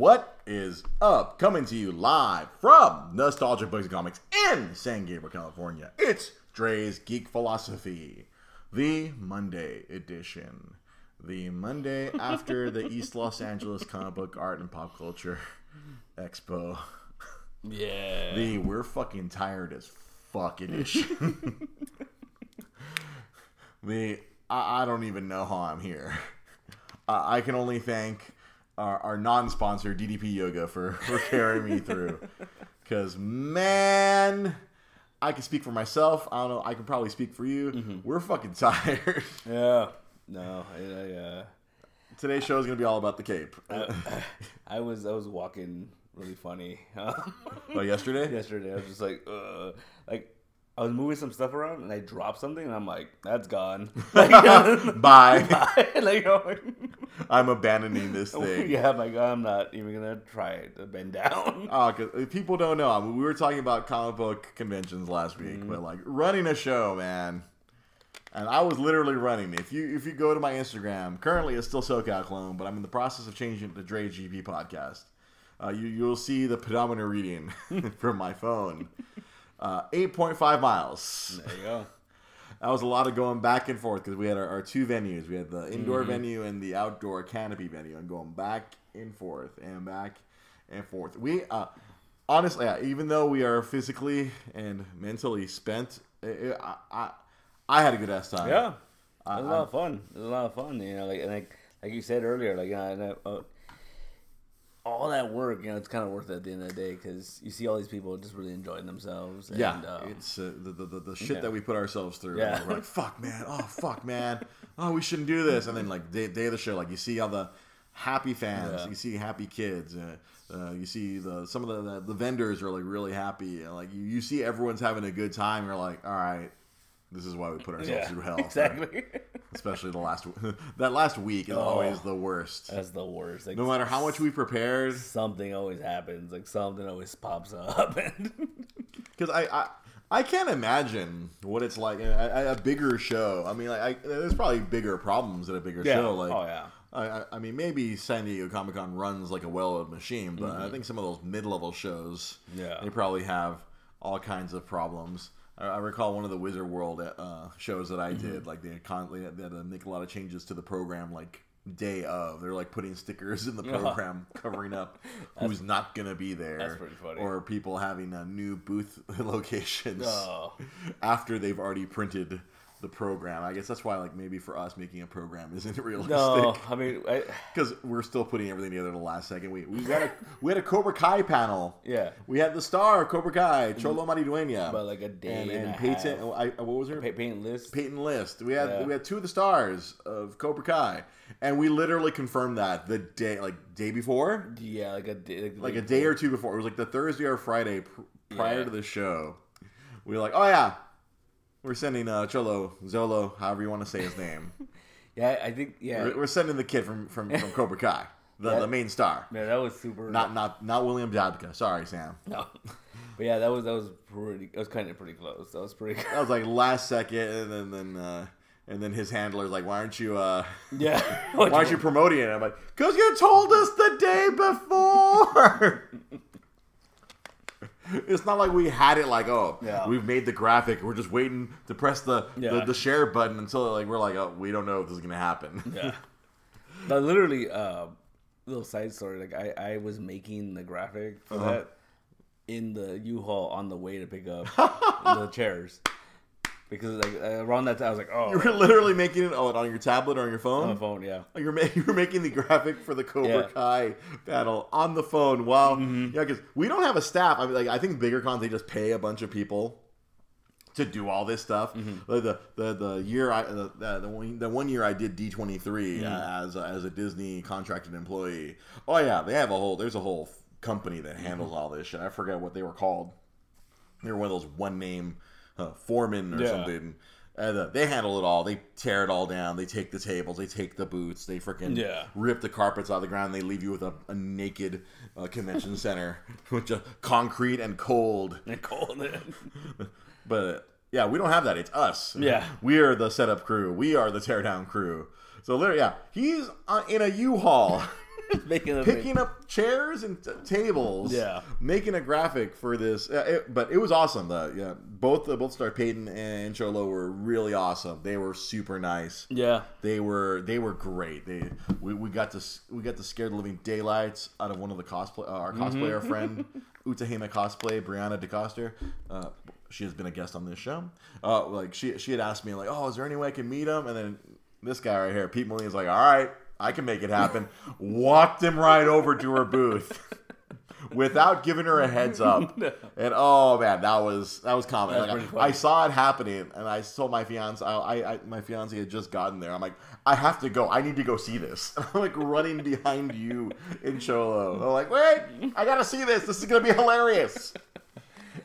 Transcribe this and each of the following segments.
What is up? Coming to you live from Nostalgic Books and Comics in San Gabriel, California. It's Dre's Geek Philosophy, the Monday edition. The Monday after the East Los Angeles Comic Book Art and Pop Culture Expo. Yeah. The We're Fucking Tired as Fuck edition. the I, I don't even know how I'm here. Uh, I can only thank our, our non-sponsor DDP Yoga for, for carrying me through. Because man, I can speak for myself. I don't know. I can probably speak for you. We're fucking tired. yeah. No, I, I, uh, Today's show is gonna be all about the Cape. I was I was walking really funny oh, yesterday? yesterday. I was just like, uh, like I was moving some stuff around and I dropped something and I'm like, that's gone. Like, Bye. like, oh, I'm abandoning this thing. yeah, my God, oh, I'm not even gonna try to uh, bend down. Oh, cause uh, people don't know. I mean, we were talking about comic book conventions last week, mm-hmm. but like running a show, man. And I was literally running. If you if you go to my Instagram, currently it's still SoCal Clone, but I'm in the process of changing it to Dre GP Podcast. Uh, you you'll see the pedometer reading from my phone. Uh, 8.5 miles. There you go. That was a lot of going back and forth because we had our, our two venues. We had the indoor venue and the outdoor canopy venue, and going back and forth and back and forth. We uh, honestly, even though we are physically and mentally spent, it, I, I I had a good ass time. Yeah, it was I- a lot of fun. It was a lot of fun. You know, like like like you said earlier, like uh, and, uh, all that work, you know, it's kind of worth it at the end of the day because you see all these people just really enjoying themselves. And, Yeah, um, it's uh, the, the, the, shit yeah. that we put ourselves through. Yeah. We're like, fuck, man. Oh, fuck, man. Oh, we shouldn't do this. And then, like, day, day of the show, like, you see all the happy fans. Yeah. You see happy kids. Uh, uh, you see the some of the, the, the vendors are, like, really happy. And, like, you, you see everyone's having a good time. You're like, all right, this is why we put ourselves yeah, through hell. exactly. Especially the last that last week is always the worst. That's the worst. Like, No matter how much we prepared, something always happens. Like something always pops up, because I, I I can't imagine what it's like at a, a bigger show. I mean, like, I, there's probably bigger problems at a bigger yeah. show. Like, oh yeah. I, I- I mean, maybe San Diego Comic Con runs like a well-oiled machine, but Mm-hmm. I think some of those mid-level shows, Yeah. they probably have all kinds of problems. I, recall one of the Wizard World uh, shows that I Mm-hmm. did, like they had, con- they had to make a lot of changes to the program, like day of. They're like putting stickers in the program covering up who's not gonna be there. that's pretty funny. Or people having uh, new booth locations Oh. after they've already printed the program. I guess that's why, like, maybe for us making a program isn't realistic No, I mean, I, because we're still putting everything together the last second. We we had a we had a Cobra Kai panel. yeah, We had the star of Cobra Kai, mm-hmm. Xolo Maridueña, but like a day and, and, and Peyton. I, what was her? Paint list. Peyton List. We had Yeah. we had two of the stars of Cobra Kai, and we literally confirmed that the day like day before, Yeah, like a day, like a day or two before. It was like the Thursday or Friday pr- prior Yeah. to the show. We were like, oh yeah, we're sending uh, Cholo Zolo, however you want to say his name. Yeah, I think yeah. We're, we're sending the kid from from, from Cobra Kai, the, the main star. Yeah, that was super. Not not not William Zabka. Sorry, Sam. no, but yeah, that was that was pretty. It was kind of pretty close. That was pretty. That was like last second, and then then uh, and then his handler's like, "Why aren't you uh, yeah. why aren't you promoting it?" I'm like, "Cause you told us the day before." It's not like we had it like, oh, Yeah. we've made the graphic. We're just waiting to press the, the the share button until like we're like, oh, we don't know if this is gonna happen. Yeah. But literally, uh, little side story. Like I, I was making the graphic for Uh-huh. that in the U-Haul on the way to pick up the chairs because like uh, around that time I was like, oh, You were literally making it oh, on your tablet or on your phone. on the phone, yeah. Oh, You're, ma- you're making the graphic for the Cobra Yeah. Kai battle on the phone while mm-hmm. yeah, because we don't have a staff. I mean, like I think bigger cons they just pay a bunch of people to do all this stuff. Mm-hmm. Like the, the the year I the, the, one the one year I did D 23 mm-hmm. as a, as a Disney contracted employee. Oh yeah, they have a whole there's a whole company that handles all this shit. I forget what they were called. They were one of those one name uh, foreman or Yeah. something. And uh, they handle it all. They tear it all down. They take the tables. They take the boots. They freaking Yeah. rip the carpets out of the ground. They leave you with a, a naked uh, convention center, with just concrete and cold. And cold. But yeah, we don't have that. It's us. Yeah. we are the setup crew. We are the teardown crew. So literally, yeah, he's uh, in a U-Haul making picking up chairs and t- tables. Yeah. making a graphic for this. Uh, it- but it was awesome. The yeah, both uh, both Star Peyton and Xolo were really awesome. They were super nice. Yeah. They were they were great. They we, we got to we got to scare the living daylights out of one of the cosplay uh, cosplay our cosplayer friend Utahema cosplay Brianna DeCoster. Uh, she has been a guest on this show. Uh, like she she had asked me like, oh, is there any way I can meet him? And then this guy right here, Pete Molina's like, all right, I can make it happen. Walked him right over to her booth. Without giving her a heads up, and oh man, that was that was. That's Like, I. I saw it happening, and I told my fiance, I, I, I my fiance had just gotten there. I'm like, I have to go. I need to go see this. And I'm like running behind you in Xolo. I'm like, wait, I gotta see this. This is gonna be hilarious.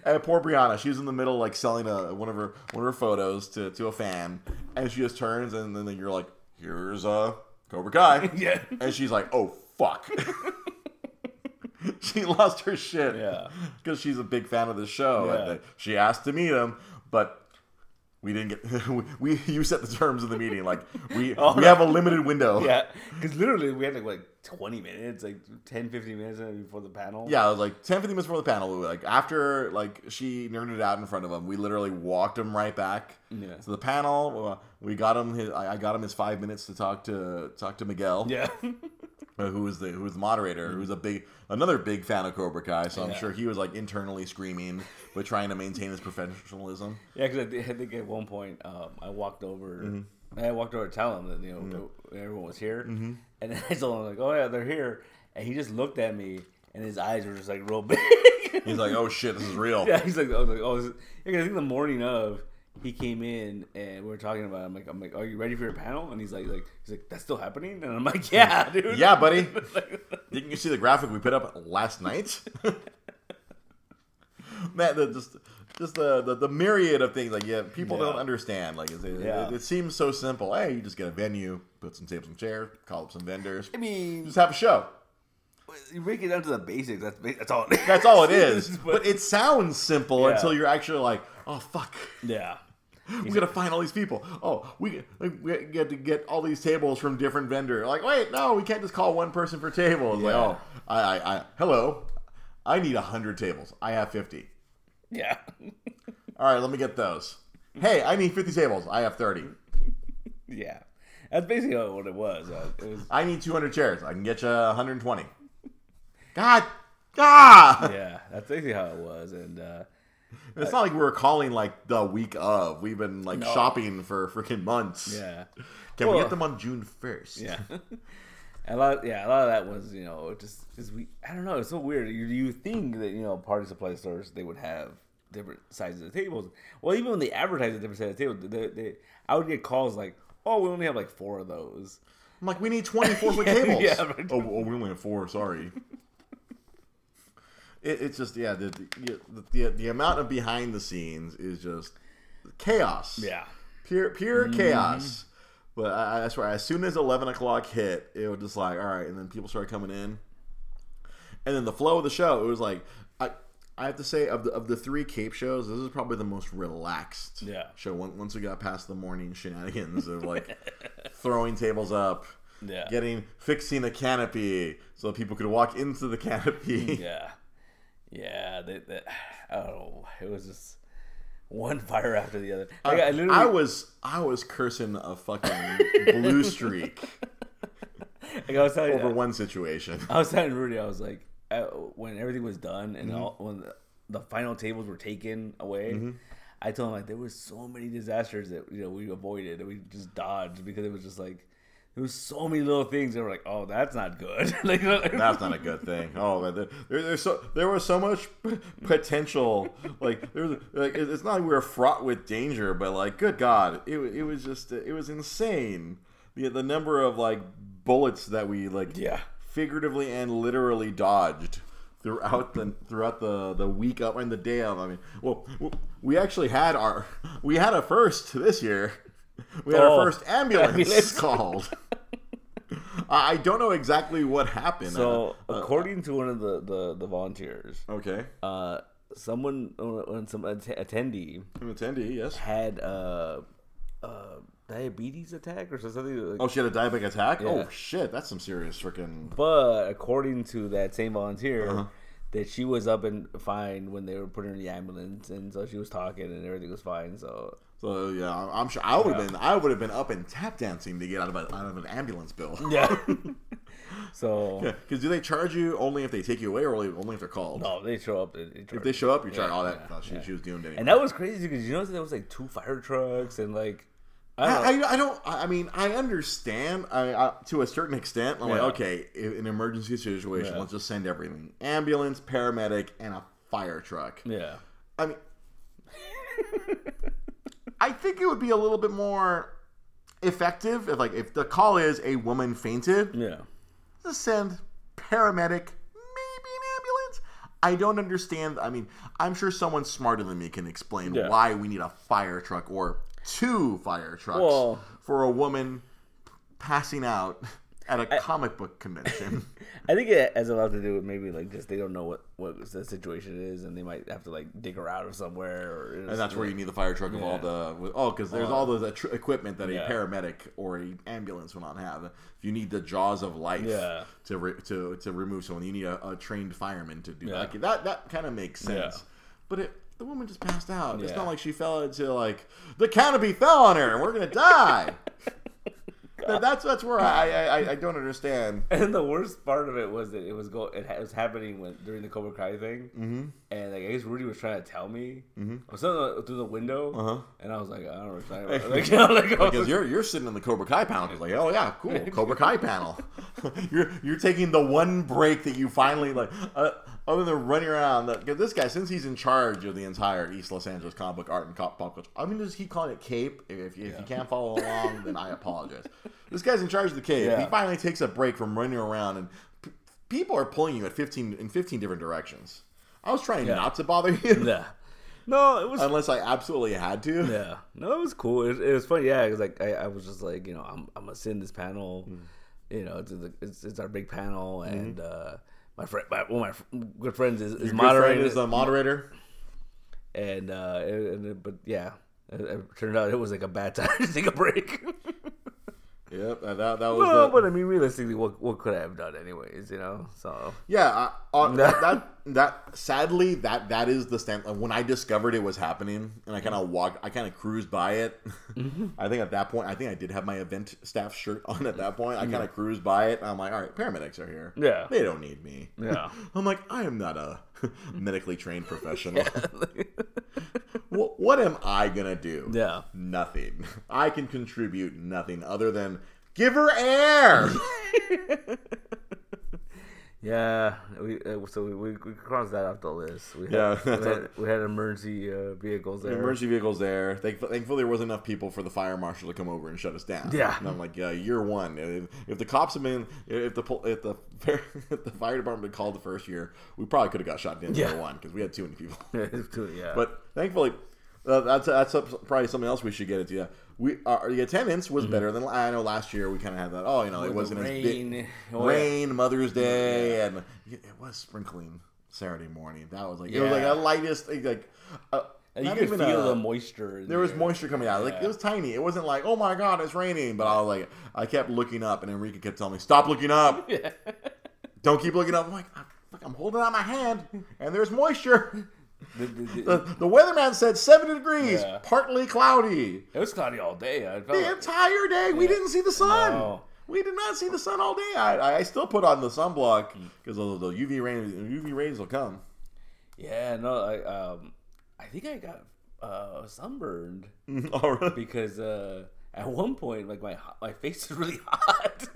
And poor Brianna, she was in the middle, like selling a one of her one of her photos to, to a fan, and she just turns, and then you're like, "Here's a Cobra Kai," Yeah. and she's like, "Oh fuck." she lost her shit Yeah. because she's a big fan of the show. Yeah. And she asked to meet him, but we didn't get. we, we you set the terms of the meeting. Like we Oh, we have a limited window. Yeah. Because literally, we had like, like 20 minutes, like 10, 15 minutes before the panel. Yeah, it was like 10, 15 minutes before the panel. Like after like she nerded out in front of him, we literally walked him right back Yeah. to the panel. Uh, We got him. His, I I got him his five minutes to talk to talk to Miguel, Yeah. Who was the who was the moderator, who was a big another big fan of Cobra Kai. So I'm Yeah. sure he was like internally screaming, but trying to maintain his professionalism. Yeah, because I, thi- I think at one point um, I walked over. Mm-hmm. I walked over to tell him that you know everyone was here, mm-hmm. and then I told him like, "Oh yeah, they're here," and he just looked at me, and his eyes were just like real big. He's like, "Oh shit, this is real." yeah, he's like, "I was like, oh." This is... yeah, 'cause I think the morning of he came in and we were talking about. It. I'm like, I'm like, "Are you ready for your panel?" And he's like, like he's like, "That's still happening," and I'm like, "Yeah, dude." Yeah, buddy. Didn't you see the graphic we put up last night? Man, the, just just the, the the myriad of things like yeah, people Yeah. don't understand. Like it, it, Yeah. it seems so simple. Hey, you just get a venue, put some tables and chairs, call up some vendors, I mean, just have a show. you break it down to the basics. That's that's all. It is. That's all it is. But- but it sounds simple Yeah. until you're actually like, oh fuck. yeah. We gotta find all these people. Oh, we we get to get all these tables from different vendor. Like, wait, no, we can't just call one person for tables. Like, Yeah. oh, I, I, I, hello, I need hundred tables. I have fifty. Yeah. All right, let me get those. Hey, I need fifty tables. I have thirty. yeah. That's basically what it was. Uh, it was I need two hundred chairs. I can get you one hundred and twenty. God, God. yeah, that's basically how it was, and uh, It's not like we were calling like the week of. We've been like No. shopping for freaking months. yeah, Can we get them on June first? yeah. a lot, yeah, a lot of that was you know just just we. I don't know. It's so weird. You you think that you know party supply stores they would have different sizes of tables. Well, even when they advertise a different size of tables, they, they, I would get calls like, "Oh, we only have like four of those." I'm like, we need 24 foot Yeah, tables. yeah, oh, oh, we only have four. Sorry. It, it's just yeah, the the, the the amount of behind the scenes is just chaos. Yeah, pure pure mm-hmm. chaos. But I, swear, as soon as 11 o'clock hit, it was just like, all right, and then people started coming in, and then the flow of the show, it was like, I. I have to say, of the of the three Cape shows, this is probably the most relaxed Yeah. show. Once once we got past the morning shenanigans of like throwing tables up, yeah, getting fixing a canopy so people could walk into the canopy. yeah, yeah. They, they, I. It was just one fire after the other. Like, I, I, literally, I was I was cursing a fucking blue streak like, I was telling over one situation. I was telling Rudy, I was like, uh, when everything was done and Mm-hmm. all, when the, the final tables were taken away, Mm-hmm. I told him like there was so many disasters that you know we avoided and we just dodged because it was just like there was so many little things that were like, oh, that's not good. like, That's not a good thing. Oh man, there, there, there's so there was so much potential. Like there was like it- it's not like we were fraught with danger, but like good God, it it was just it was insane. The the number of like bullets that we like yeah, figuratively and literally dodged throughout the throughout the the week up and the day of. I mean, well, we actually had our we had a first this year. We had Oh, our first ambulance, ambulance. called. I don't know exactly what happened. So Uh, uh, according to one of the the, the volunteers, okay, uh, someone, uh, some att- attendee an attendee, yes. had a, uh, diabetes attack or something. Like, Oh, she had a diabetic attack. Yeah. Oh shit, that's some serious freaking. But according to that same volunteer, Uh-huh. that she was up and fine when they were putting her in the ambulance, and so she was talking and everything was fine. So So yeah, I'm- sure I would have been. I would have been up and tap dancing to get out of a, out of an ambulance bill. yeah. so Yeah, because do they charge you only if they take you away, or only only if they're called? no, they show up. They, If they show up, you Yeah, charge all that. yeah, oh, she, yeah. she was doomed anyway. And that was crazy because you know there was like two fire trucks and like I don't. I, I, I don't. I mean, I understand. I, I to a certain extent. I'm Yeah. like, okay, in an emergency situation, Yeah. let's just send everything: ambulance, paramedic, and a fire truck. yeah. I mean, I think it would be a little bit more effective if, like, if the call is a woman fainted, Yeah. just send paramedic, maybe an ambulance. I don't understand. I mean, I'm sure someone smarter than me can explain Yeah. why we need a fire truck or two fire trucks Well- for a woman passing out at a comic book convention. I think it has a lot to do with maybe like just they don't know what what the situation is and they might have to like dig her out of somewhere or and that's where you need the fire truck of all the oh because there's all the tr- equipment that a paramedic or a ambulance will not have. If you need the jaws of life Yeah. to re- to to remove someone, you need a, a trained fireman to do Yeah. that. That that kind of makes sense. Yeah. But it, the woman just passed out. It's not like she fell into like the canopy fell on her and we're gonna die. That- that's that's where I, I I don't understand. And the worst part of it was that it was go it was happening when during the Cobra Kai thing, mm-hmm. And like I guess Rudy was trying to tell me mm-hmm. through the window, Uh-huh. and I was like, I don't know what you're talking about. Like, you know, like, was Because you're you're sitting in the Cobra Kai panel. It's like, oh yeah, cool, Cobra Kai panel. you're you're taking the one break that you finally like, uh, other than running around. Because this guy, since he's in charge of the entire East Los Angeles comic book art and pop culture, I'm gonna just keep calling it Cape. If, if you can't follow along, then I apologize. This guy's in charge of the Cape. Yeah. He finally takes a break from running around, and p- people are pulling you at 15 in 15 different directions. I was trying Yeah. not to bother you. yeah. No, it was Unless I absolutely had to. Yeah, no, it was cool. It, it was funny, yeah, because like I, I was just like, you know, I'm, I'm gonna in this panel, you know, it's, it's it's our big panel, and uh, my friend, my, one of my good friends is, is Your good moderating, friend is the moderator. and uh, and, and- but yeah, it, it turned out it was like a bad time to take a break. Yep, that, that, that was well, the, but I mean, realistically, what what could I have done anyways, you know? So Yeah, I, uh, that, that that sadly that that is the stand. When I discovered it was happening, and I kind of walked, I kind of cruised by it. I think at that point, I think I did have my event staff shirt on at that point. I kind of cruised by it. And I'm like, all right, paramedics are here. Yeah. they don't need me. Yeah. I'm like, I am not a medically trained professional. what, what am I gonna do? yeah, Nothing. I can contribute nothing other than give her air. yeah. We uh, so we, we, we crossed that off the list. We had, Yeah, we had, we had emergency uh, vehicles there. emergency vehicles there. Thank, thankfully, there wasn't enough people for the fire marshal to come over and shut us down. Yeah. and I'm like, yeah, year one. If, if the cops have been, if the if the fire, if the fire department had called the first year, we probably could have got shot down Yeah. year one because we had too many people. yeah, But thankfully, uh, that's that's probably something else we should get into. Yeah, we our, the attendance was better than I know. Last year we kind of had that. Oh, you know, it Mm-hmm. wasn't as rain. big. Oh, yeah. rain, Mother's Day, and it was sprinkling Saturday morning. That was like it was like a lightest like. Uh, you could feel a- the moisture. in there was moisture coming out. Like it was tiny. It wasn't like, oh my god, it's raining. But I was like, I kept looking up, and Enrique kept telling me, stop looking up. Yeah. Don't keep looking up. I'm like, I'm holding out my hand, and there's moisture. The- the- the- The, the weatherman said 70 degrees, Yeah. partly cloudy. it was cloudy all day. I felt The like, entire day, we didn't see the sun. No. We did not see the sun all day. I, I still put on the sunblock because the, the UV rays, UV rays will come. yeah, no, I um, I think I got uh sunburned all right. because uh, at one point, like my my face is really hot.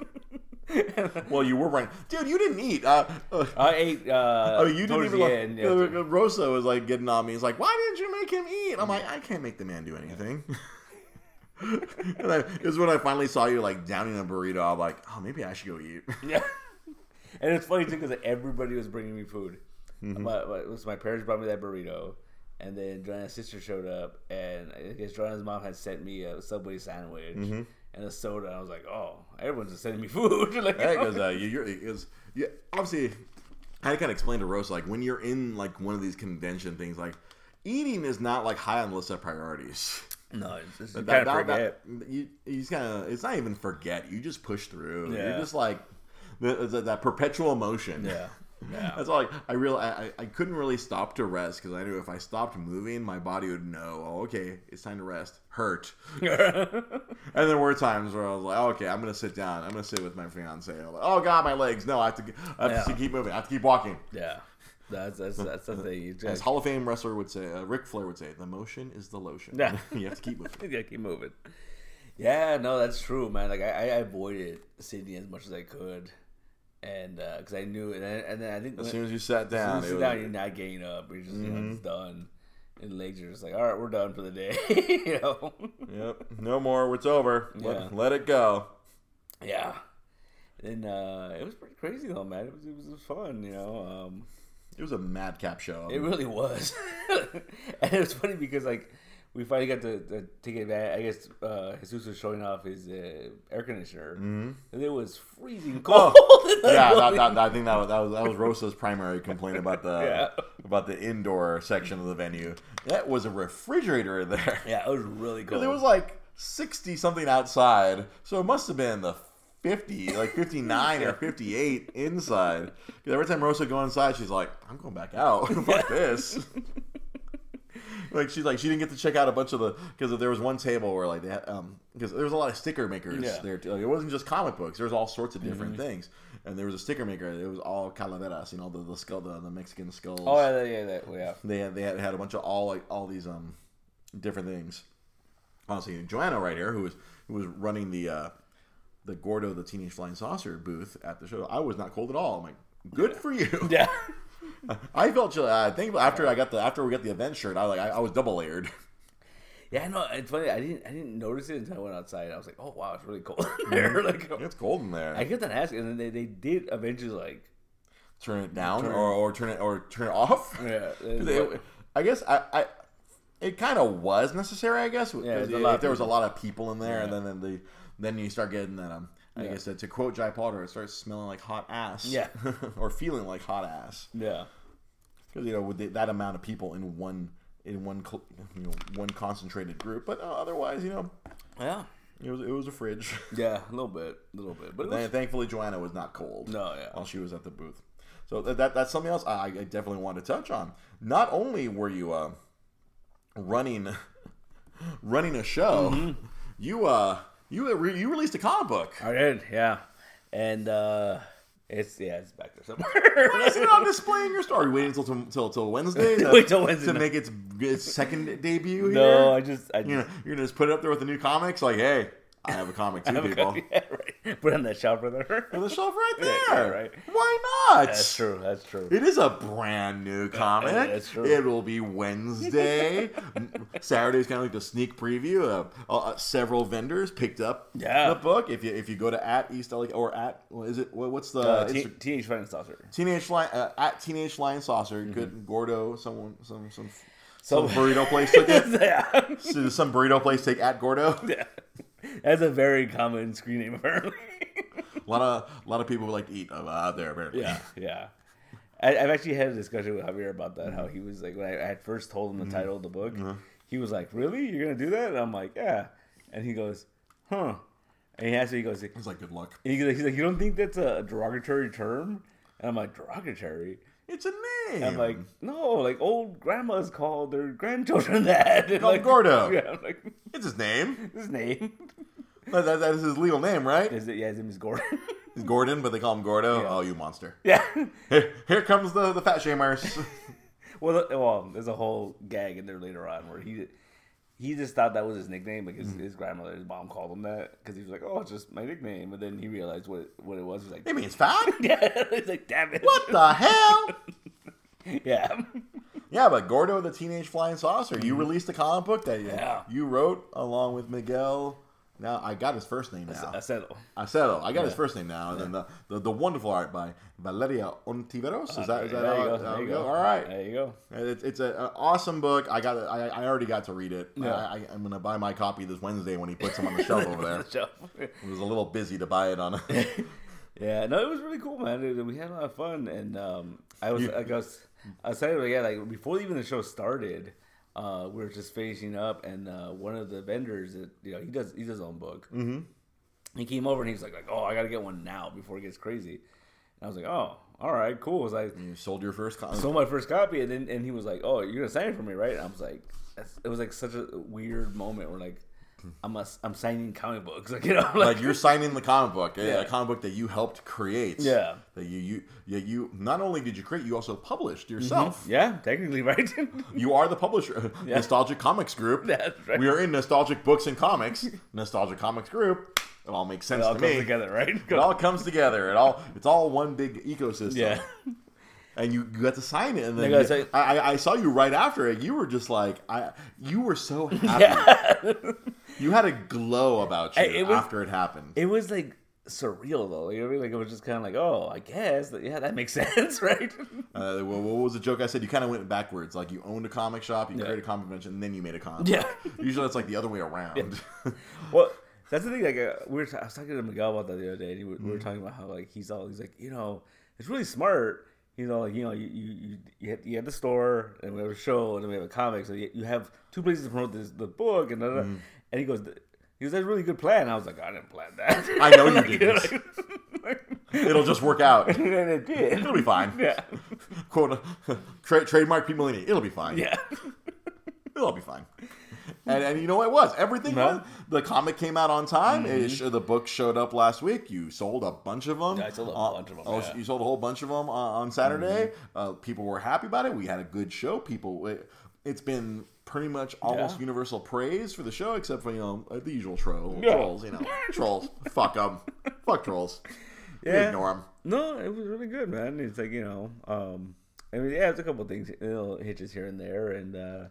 Well, you were right, dude. You didn't eat. Uh, uh, I ate. Uh, oh, you didn't even. Like, end, yeah. uh, Rosa was like getting on me. He's like, "Why didn't you make him eat?" I'm like, "I can't make the man do anything." and I, it was when I finally saw you like downing a burrito. I'm like, "Oh, maybe I should go eat." Yeah. And it's funny too because everybody was bringing me food. Mm-hmm. My, my, was my parents brought me that burrito, and then Joanna's sister showed up, and I guess Joanna's mom had sent me a Subway sandwich Mm-hmm. And a soda. I was like, oh, everyone's just sending me food. like, because uh, you, you're because yeah, obviously I kind of explained to Rosa like when you're in like one of these convention things, like eating is not like high on the list of priorities. No, it's just, That- kind of forget. that- you, you just kind of it's not even forget. You just push through. You're just like the, the, that perpetual motion. yeah, yeah. That's all. Like, I real I, I- I couldn't really stop to rest because I knew if I stopped moving, my body would know. Oh, okay, it's time to rest. Hurt. And there were times where I was like, oh, okay, I'm gonna sit down. I'm gonna sit with my fiance. I'm like, oh god, my legs. No, I have to. I have to keep moving. I have to keep walking. yeah, that's that's that's the thing. You As just Hall of Fame wrestler would say, uh, Ric Flair would say, the motion is the lotion. Yeah. you have to keep moving. you gotta keep moving. Yeah, no, that's true, man. Like I, I avoided Sydney as much as I could, and because I knew, and, then- and then I think As soon as you sat as down, soon as you was- down, you're not getting up. You're just Mm-hmm. know it's done, and legs are just like, all right, we're done for the day. you know. Yep. No more. It's over. Yeah. Let, let it go. Yeah. And uh, it was pretty crazy though, man. It was it was, fun, you know. Um, It was a madcap show. it really was, and it was funny because like we finally got to, to. I guess uh, Jesus was showing off his uh, air conditioner, and it was freezing cold. in the Mm-hmm. yeah, that, that, I think that was, that was that was Rosa's primary complaint about the Yeah. about the indoor section of the venue. That was a refrigerator in there. yeah, it was really cold. Because it was like sixty something outside, so it must have been the fifty, like fifty nine or fifty eight inside. 'Cause every time Rosa go inside, she's like, "I'm going back out. Fuck this." like she's like she didn't get to check out a bunch of the because there was one table where like they had um because there was a lot of sticker makers Yeah. there too. Like, it wasn't just comic books there was all sorts of different things and there was a sticker maker it was all calaveras you know the the skull the, the Mexican skulls oh yeah, yeah, yeah, yeah. they had they had, had a bunch of all like all these um different things. Honestly, Joanna right here, who was who was running the uh the Gordo the Teenage Flying Saucer booth at the show, I was not cold at all. I'm like, good for you. Yeah. I felt chilly. I think after I got the after we got the event shirt, I like I, I was double layered. Yeah, no, it's funny. I didn't, I didn't notice it until I went outside. I was like, "Oh wow, it's really cold in there." like, it's cold in there. I kept on asking, and then they, they did eventually like, turn it down Turn- or, or turn it or turn it off. yeah, It- I guess I, I it kind of was necessary. I guess Yeah, because there's a lot if there was a lot of people in there, and then then the then you start getting that um. I Yeah. guess uh, to quote Jai Potter, it starts smelling like hot ass. Yeah. or feeling like hot ass yeah, because you know with the, that amount of people in one in one you know one concentrated group. But uh, otherwise, you know, yeah, it was it was a fridge. yeah, a little bit, a little bit, but was, thankfully, Joanna was not cold. no, yeah, while she was at the booth. So that, that that's something else I, I definitely want to touch on. Not only were you uh, running running a show, Mm-hmm. you uh you re- you released a comic book. I did, yeah, and uh it's yeah, it's back there somewhere. Why is it on display in your store? Are you waiting until till, till Wednesday to, Wait till Wednesday. to make its its second debut? no, I just, I just, you know, you're gonna just put it up there with the new comics. Like, hey, I have a comic too, people. yeah, right. Put it on that shelf right there. On the shelf right there. yeah, right. Why not? That's true. That's true. It is a brand new comic. that's true. It will be Wednesday. Saturday's kind of like the sneak preview. Uh, uh, several vendors picked up Yeah. the book. If you if you go to at East LA or at what is it? What, what's the Uh, teen, teenage Friend Saucer. teenage lion uh, at teenage lion saucer? Mm-hmm. Good Gordo. Someone some some So- some burrito place took it. yeah. So some burrito place take at Gordo? yeah. That's a very common screen name apparently. A lot of a lot of people would like to eat uh, out there apparently. yeah, yeah. I, I've actually had a discussion with Javier about that. How he was like when I, I had first told him the title of the book, he was like, "Really? You're gonna do that?" And I'm like, "Yeah." And he goes, "Huh?" And he asked me, he goes, It's like good luck. he's like, he's like, "You don't think that's a derogatory term?" And I'm like, "Derogatory." It's a name. I'm like, no, like old grandmas call their grandchildren that. And Called like, Gordo. Yeah, I'm like it's his name. his name That, that, that is his legal name, right? is it? Yeah, his name is Gordon. He's Gordon, but they call him Gordo. Yeah. Oh, you monster! yeah. Here, here comes the the fat shamers. Well, th- well, there's a whole gag in there later on where he he just thought that was his nickname because Mm-hmm. his grandmother, his mom called him that because he was like, oh, it's just my nickname. But then he realized what it, what it was. He's like, It means fat. yeah. He's like, damn it. What the hell? Yeah. Yeah, but Gordo the Teenage Flying Saucer. You released a comic book that you, Mm-hmm. Yeah. you wrote along with Miguel. Now I got his first name now. Aceto. Aceto. I got his first name now, and then the, the, the wonderful art by Valeria Ontiveros. Is that is that there how you go. it- There you go? go. All right. There you go. It's, it's a, an awesome book. I got. I, I already got to read it. Yeah. I, I'm gonna buy my copy this Wednesday when he puts them on the shelf over there. So- I was a little busy to buy it on. Yeah, no, it was really cool, man. We had a lot of fun, and um, I was, You- like, I was, I was you, yeah, like before even the show started, uh, we were just finishing up, and uh, one of the vendors, that, you know, he does he does his own book. Mm-hmm. He came over and he's like, like, oh, I gotta get one now before it gets crazy. And I was like, oh, all right, cool. I was like, You sold your first copy. sold my first copy, and then and he was like, "Oh, you're gonna sign it for me, right?" And I was like, "It was like such a weird moment where like I'm a, I'm signing comic books, like you know, like, like you're signing the comic book, a- Yeah. a comic book that you helped create. Yeah. That you you yeah you not only did you create, you also published yourself. Mm-hmm. yeah, technically, right? You are the publisher. Nostalgic Comics Group. That's right. We are in Nostalgic Books and Comics. Nostalgic Comics Group. It all makes sense it all to comes me. together, right? It all comes together. It all it's all one big ecosystem. yeah, And you got to sign it, and then I you- say- I, I, I saw you right after it. You were just like, I, you were so happy. yeah. You had a glow about you it was- after it happened. it was like surreal though. You know what I mean? Like it was just kind of like, oh, I guess, that, yeah, that makes sense, right? Uh, what, what was the joke I said? You kind of went backwards. Like you owned a comic shop, you Yeah. created a comic convention, and then you made a comic. Yeah. Usually it's like the other way around. well, that's the thing. Like, uh, we were t- I was talking to Miguel about that the other day. And we Mm-hmm. were talking about how like he's all he's like, you know, it's really smart. You know, like you know, you you you, you, had, you had the store and we have a show and then we have a comic. So you, you have two places to promote this the book and da, da. Mm-hmm. And he goes. He goes, that's a really good plan. I was like, I didn't plan that. I know you didn't. like- It'll just work out. and it did. It'll be fine. Yeah. Quote tra- trademark Pete Molini. It'll be fine. Yeah. It'll be fine. And, and you know what it was? Everything No. was. The comic came out on time. It sh- the book showed up last week. You sold a bunch of them. Yeah, I sold a Uh, bunch of 'em, oh, yeah. Mm-hmm. You sold a whole bunch of them uh, on Saturday. Uh, people were happy about it. We had a good show. People, it, it's been pretty much almost Yeah. universal praise for the show, except for you know uh, the usual troll, Yeah. trolls. You know, trolls. Fuck them. Fuck trolls. We ignore them. No, it was really good, man. It's like you know, um, I mean, yeah, it's a couple things, little hitches here and there, and uh,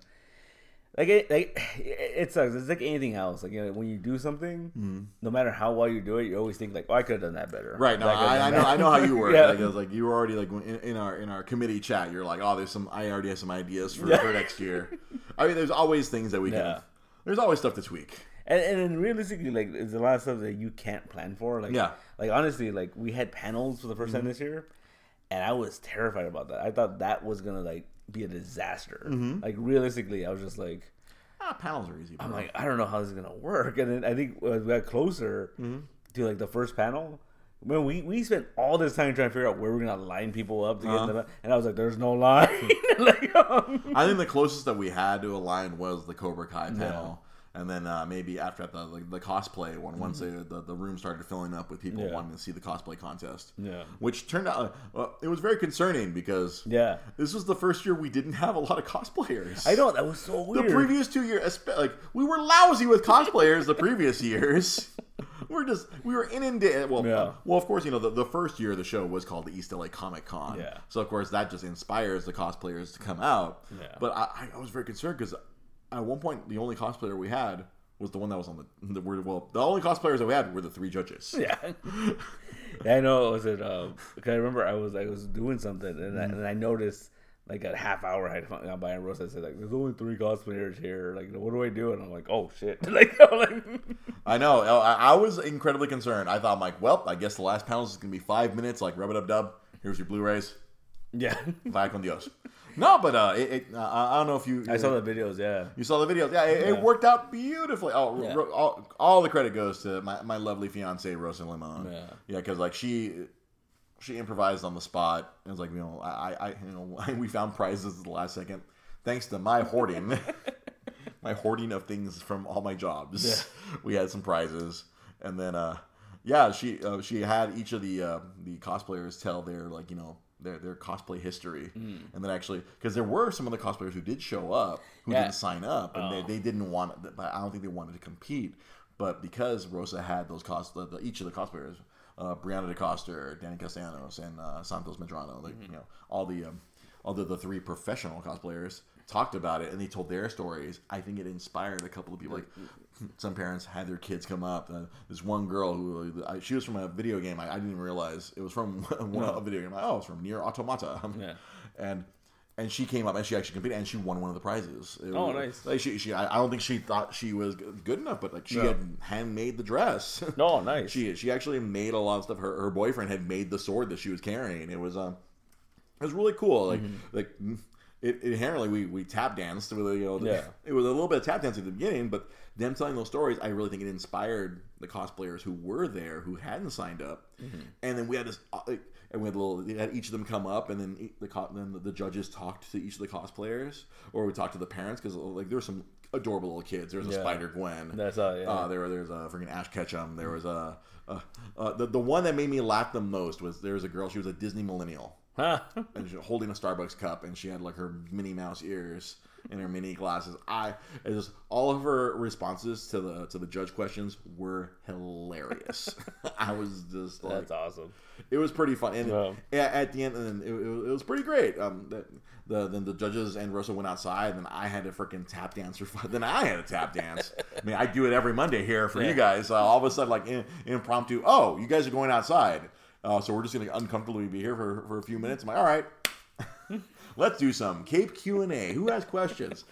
like it, like it sucks. It's like anything else. Like you know, when you do something, no matter how well you do it, you always think like, "Oh, I could have done that better." Right. No, Like, I, I know. I know how you work. Yeah. Like, it was like you were already like in, in our in our committee chat. You're like, oh, there's some. I already have some ideas for, Yeah. for next year. I mean, there's always things that we can. There's always stuff to tweak. And, and then realistically, like, there's a lot of stuff that you can't plan for. Like, Yeah. Like honestly, like we had panels for the 1st time mm-hmm. this year, and I was terrified about that. I thought that was gonna like be a disaster. Mm-hmm. Like realistically, I was just like. Ah, panels are easy. Bro. I'm like, I don't know how this is gonna work. And then I think as we got closer mm-hmm. to like the first panel, when we we spent all this time trying to figure out where we're gonna line people up to get them, and I was like, "There's no line." like, um, I think the closest that we had to a line was the Cobra Kai panel. And then uh, maybe after that, the, like, the cosplay one, once they, the, the room started filling up with people Mm-hmm. Yeah. wanting to see the cosplay contest. Yeah. Which turned out, uh, well, it was very concerning because yeah, this was the first year we didn't have a lot of cosplayers. I know that was so weird. The previous two years, like we were lousy with cosplayers the previous years. We're just we were inundated. Well, Yeah. well, of course, you know the, the first year of the show was called the East LA Comic Con. Yeah. So of course that just inspires the cosplayers to come out. Yeah. But I, I- was very concerned because at one point the only cosplayer we had was the one that was on the, the were, well the only cosplayers that we had were the three judges. yeah. yeah, I know. It was it. Um, cause I remember I was I was doing something, and I, and I noticed like a half hour I had gone by, and Rosa said like, "There's only three cosplayers here. Like, what do I do?" And I'm like, "Oh shit!" like, like I know. I, I was incredibly concerned. I thought, I'm like, well, I guess the last panel is gonna be five minutes. Like, rub it up, dub. Here's your Blu-rays. yeah. Vaya con Dios. No, but uh, it, it, uh, I don't know if you I saw the videos. Yeah. you saw the videos. Yeah, it, Yeah. it worked out beautifully. Oh, Yeah. ro- all, all the credit goes to my, my lovely fiance Rosa Limon. Yeah. yeah, because like she she improvised on the spot. It was like you know I, I you know we found prizes at the last second thanks to my hoarding. my hoarding of things from all my jobs. We had some prizes, and then uh, yeah, she uh, she had each of the uh, the cosplayers tell their like you know their their cosplay history, Mm. and then actually because there were some of the cosplayers who did show up who Yeah. didn't sign up, and Oh. they, they didn't want. But I don't think they wanted to compete. But because Rosa had those cos, the, the, each of the cosplayers, uh, Brianna DeCoster, Danny Castellanos, and uh, Santos Medrano, like you know all the um, all the, the three professional cosplayers talked about it and they told their stories. I think it inspired a couple of people. Like some parents had their kids come up. Uh, this one girl who I, she was from a video game. I, I didn't even realize it was from one a video game. oh, it's from Nier Automata. Yeah. and and she came up and she actually competed and she won one of the prizes. It Oh, was- nice. Like she, she I don't think she thought she was good enough, but like she No. had handmade the dress. No, nice. she she actually made a lot of stuff. Her her boyfriend had made the sword that she was carrying. It was um, it was really cool. Like Mm-hmm. like mm, it, inherently we we tap danced with you know Yeah. it was a little bit of tap dance at the beginning, but them telling those stories, I really think it inspired the cosplayers who were there who hadn't signed up, Mm-hmm. and then we had this. uh, like, And we had little, we had each of them come up, and then the co- then the, judges talked to each of the cosplayers, or we talked to the parents because like there were some adorable little kids. There was a Yeah. Spider Gwen. That's all. Yeah. Uh, there, were- there was a freaking Ash Ketchum. There was a, uh, uh, the the one that made me laugh the most was there was a girl. She was a Disney millennial, Huh. and she was holding a Starbucks cup, and she had like her Minnie Mouse ears and her mini glasses. I it just all of her responses to the to the judge questions were hilarious. I was just like, That's awesome. it was pretty fun, and at the end, and it, it, it was pretty great. Um, the, the then the judges and Russell went outside, and I had to freaking tap dance for fun. Then I had a tap dance. I mean, I do it every Monday here for Yeah. you guys. Uh, all of a sudden, like in, impromptu. Oh, you guys are going outside, uh, so we're just gonna uncomfortably be here for, for a few minutes. I'm like, all right. Let's do some Cape Q and A. Who has questions?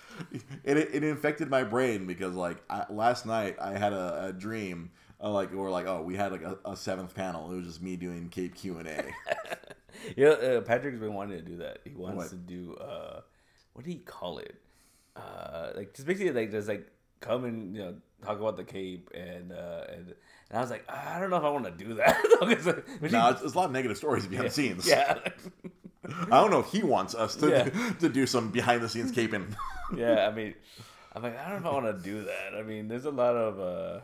It, it, infected my brain because like I, last night I had a, a dream uh, like or like oh we had like a, a seventh panel. It was just me doing Cape Q and A. Yeah, uh, Patrick's been wanting to do that. He wants What? to do uh, what do you call it? Uh, like just basically like just like come and you know talk about the Cape and uh, and and I was like I don't know if I want to do that. uh, No, it's, it's a lot of negative stories behind the scenes. yeah, I don't know if he wants us to Yeah. to do some behind the scenes caping. yeah. I mean, I'm like I don't know if I want to do that. I mean, there's a lot of uh,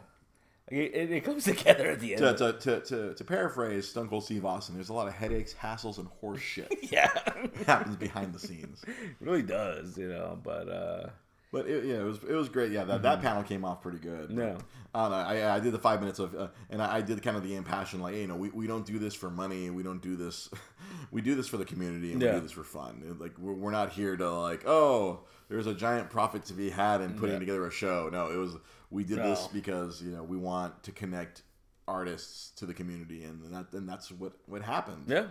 it, it, comes together at the end. to, to, to, to, to paraphrase Stone Cold Steve Austin, there's a lot of headaches, hassles, and horse shit yeah, happens behind the scenes. it really does, you know. But uh, But it, yeah, it was it was great. Yeah, that, that panel came off pretty good. Mm-hmm. Yeah. I don't know. I, I did the five minutes of, uh, and I, I did kind of the impassioned, like, hey, you know, we, we don't do this for money. We don't do this. We do this for the community, and we do this for fun. Like, we're, we're not here to like, oh, there's a giant profit to be had in putting Yeah. together a show. No, it was we did this because you know we want to connect artists to the community, and that and that's what what happened yeah,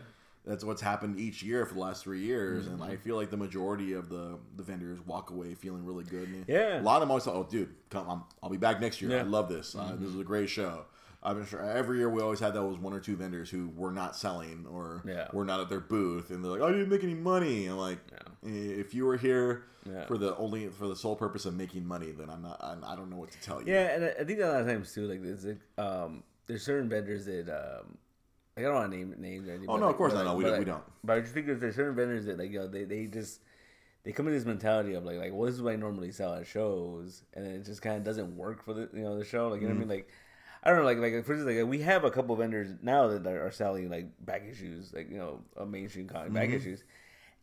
that's what's happened each year for the last three years, and Mm-hmm. I feel like the majority of the the vendors walk away feeling really good. And Yeah. a lot of them always say, "Oh, dude, come, I'm, I'll be back next year. I Yeah. Mm-hmm. love this. Uh, this is a great show." I'm sure every year we always had those one or two vendors who were not selling or Yeah. were not at their booth, and they're like, "I didn't make any money." I'm like, "If you were here Yeah. for the only for the sole purpose of making money, then I'm not. I'm, I don't know what to tell you." Yeah, and I- think a lot of times too, like there's like, um, there's certain vendors that um, like, I don't want to name names. Or anything, Oh no, like- of course not. No, we don't. We don't. But I just think there's certain vendors that like you know they, they just they come in this mentality of like like well this is what I normally sell at shows, and then it just kind of doesn't work for the you know the show. Like you know what I mean Mm-hmm. like. I don't know, like like for instance, like we have a couple vendors now that are selling like back issues, like you know, a mainstream comic back Mm-hmm. issues,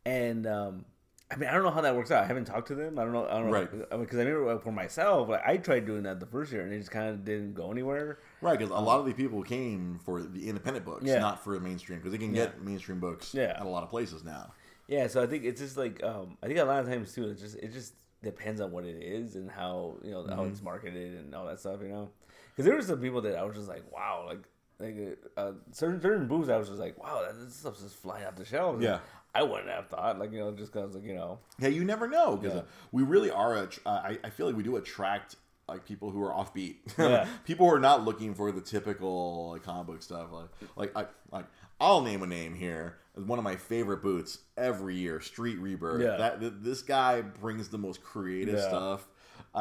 and um, I mean I don't know how that works out. I haven't talked to them. I don't know. I don't know Right. I mean, because I remember for myself, like I tried doing that the first year and it just kind of didn't go anywhere. Right, because a lot of the people came for the independent books, Yeah. not for the mainstream, because they can get mainstream books Yeah. at a lot of places now. Yeah, so I think it's just like um, I think a lot of times too. It just it just depends on what it is and how you know how Mm-hmm. it's marketed and all that stuff. You know, because there were some people that I was just like, wow, like like uh, certain certain booths I was just like, wow, this stuff's just flying off the shelves. Yeah. I wouldn't have thought like you know just because like you know Yeah, you never know because Yeah. we really are. A, uh, I, I feel like we do attract like people who are offbeat. Yeah. people who are not looking for the typical like comic book stuff. Like like I like I'll name a name here. One of my favorite boots every year, Street Rebirth. Yeah. That th- this guy brings the most creative Yeah. stuff.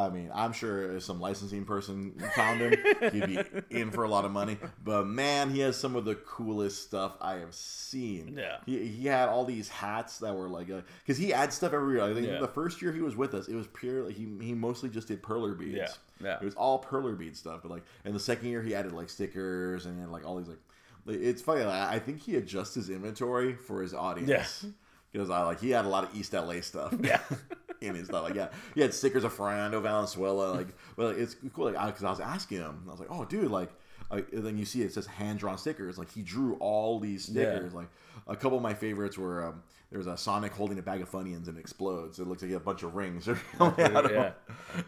I mean, I'm sure if some licensing person found him, he'd be in for a lot of money. But man, he has some of the coolest stuff I have seen. Yeah. He, he had all these hats that were like, uh, because he adds stuff every year. I think Yeah. the first year he was with us, it was purely he he mostly just did perler beads. Yeah, yeah. It was all perler bead stuff. But like, and the second year he added like stickers and like all these like. like, It's funny. Like, I think he adjusts his inventory for his audience. Yeah. Because I like he had a lot of East LA stuff. Yeah. in his stuff. Like yeah, he had stickers of Fernando Valenzuela. Like, well, it's cool. Like, because I, was asking him, I was like, oh, dude, like. Uh, then you see it says hand drawn stickers. Like he drew all these stickers. Like a couple of my favorites were um, there was a Sonic holding a bag of Funyuns and it explodes. It looks like he had a bunch of rings. Yeah.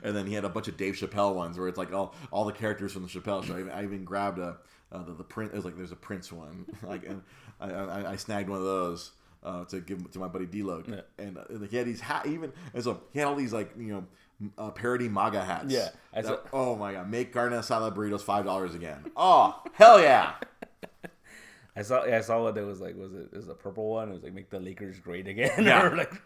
And then he had a bunch of Dave Chappelle ones where it's like all, all the characters from the Chappelle show. I even, I even grabbed a uh, the, the print. It was like there's a Prince one. like and I, I, I snagged one of those. Uh, to give to my buddy D-Lo. Yeah. and uh, he had these hat even and so he had all these like you know uh, parody MAGA hats. Yeah, That- saw- oh my god, make carne asada burritos five dollars again. Oh hell yeah! I saw yeah, I saw what there was like was it, it was a purple one. It was like make the Lakers great again. Yeah. like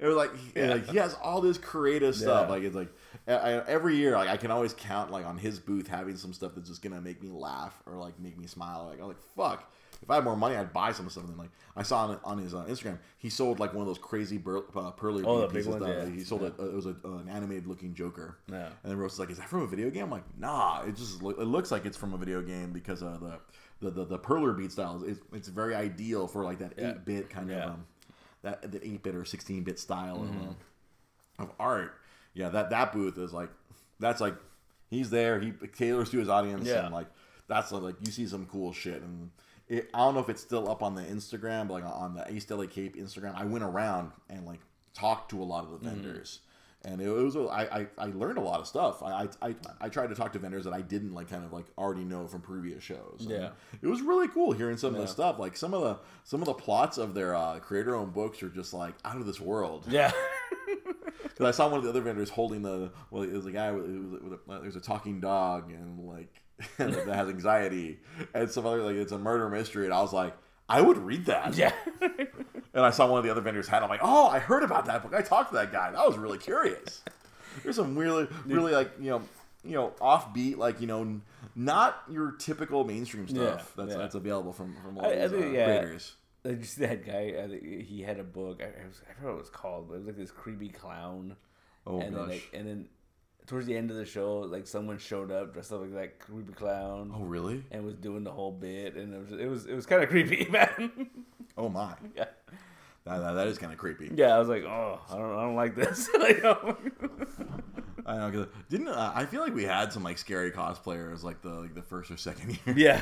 It was like, he- Yeah. like he has all this creative stuff. Yeah. Like it's like I, every year, like I can always count like on his booth having some stuff that's just gonna make me laugh or like make me smile. Like I'm like fuck. If I had more money, I'd buy some stuff. And like I saw on, on his uh, Instagram, he sold like one of those crazy bur- uh, pearly Oh, pieces. ones, that- yeah. He sold it. Uh, it was a, uh, an animated looking Joker. Yeah. And then Rose was like, "Is that from a video game?" I'm like, "Nah, it just loo- it looks like it's from a video game because uh, the the the, the perler bead styles. is it's very ideal for like that eight bit kind of um, that the eight bit or sixteen bit style of, uh, of art. Yeah, that that booth is like that's like he's there. He caters to his audience Yeah. and like that's like you see some cool shit and. It, I don't know if it's still up on the Instagram, but like on the East LA Cape Instagram, I went around and like talked to a lot of Mm-hmm. the vendors, and it was I, I I learned a lot of stuff. I, I I I tried to talk to vendors that I didn't like kind of like already know from previous shows. And Yeah. it was really cool hearing some of the stuff. Like some of the some of the plots of their uh, creator owned books are just like out of this world. yeah. Because I saw one of the other vendors holding the well, it was a guy with, it with a, there's a talking dog and like that has anxiety and some other like it's a murder mystery and I was like I would read that. yeah. And I saw one of the other vendors had. it. I'm like, oh, I heard about that book. I talked to that guy. That was really curious. There's some really, really like you know, you know, offbeat, like you know, not your typical mainstream stuff Yeah, that's yeah. that's available from from all I- I these think, uh, yeah. you that guy? I think he had a book. I, I, was, I forgot what it was called, but it was like this creepy clown. Oh and gosh. then like, and then towards the end of the show, like someone showed up dressed up like that creepy clown. oh really? and was doing the whole bit, and it was it was it was kind of creepy, man. Oh my. yeah, That, that, that is kind of creepy. yeah. I was like, oh, I don't, I don't like this. like, oh. I know. 'cause didn't uh, I feel like we had some like scary cosplayers like the like the first or second year. yeah,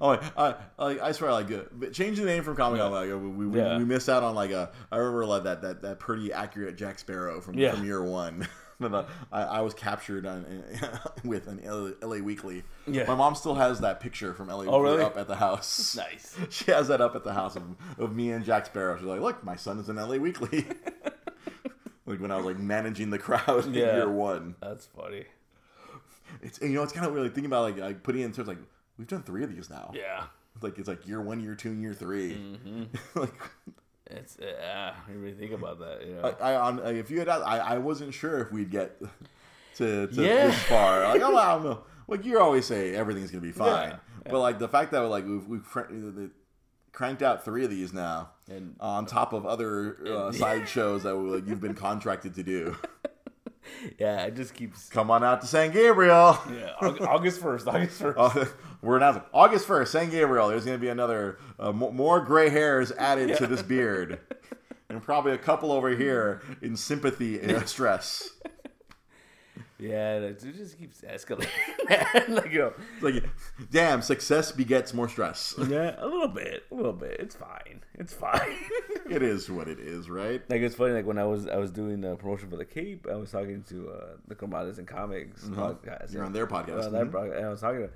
Oh, I, I, I swear, like, uh, but change the name from Comic Con. Like, uh, we, we, Yeah. we missed out on like a. I remember like that that, that pretty accurate Jack Sparrow from Yeah. from year one. Uh, I, I was captured on, with an LA, LA Weekly. Yeah. My mom still has that picture from LA Oh, Weekly really? up at the house. nice. She has that up at the house of, of me and Jack Sparrow. She's like, "Look, my son is in LA Weekly." like when I was like managing the crowd in Yeah. year one. That's funny. It's you know it's kind of weird like, thinking about like, like putting in terms like we've done three of these now. Yeah, like it's like year one, year two, and year 3 Mm-hmm. like it's yeah. You really think about that, you I, know? I on if you had asked, I, I wasn't sure if we'd get to, to Yeah. this far. Like oh, I don't know. Like you always say, everything's gonna be fine. Yeah, But like the fact that like we've we've cr- cranked out three of these now, And- on top of other uh, And- side shows that like, you've been contracted to do. yeah, it just keeps. Come on out to San Gabriel. Yeah, August first. August first. We're announcing August first, San Gabriel. There's going to be another uh, mo- more gray hairs added to this beard, and probably a couple over here in sympathy and stress. Yeah, it just keeps escalating. man. like you know, It's like, damn, success begets more stress. yeah, a little bit, a little bit. It's fine. It's fine. it is what it is, right? like it's funny. Like when I was I was doing the promotion for the Cape, I was talking to uh, the Commodities and Comics podcast. Mm-hmm. You're on their podcast. on that and I was talking to,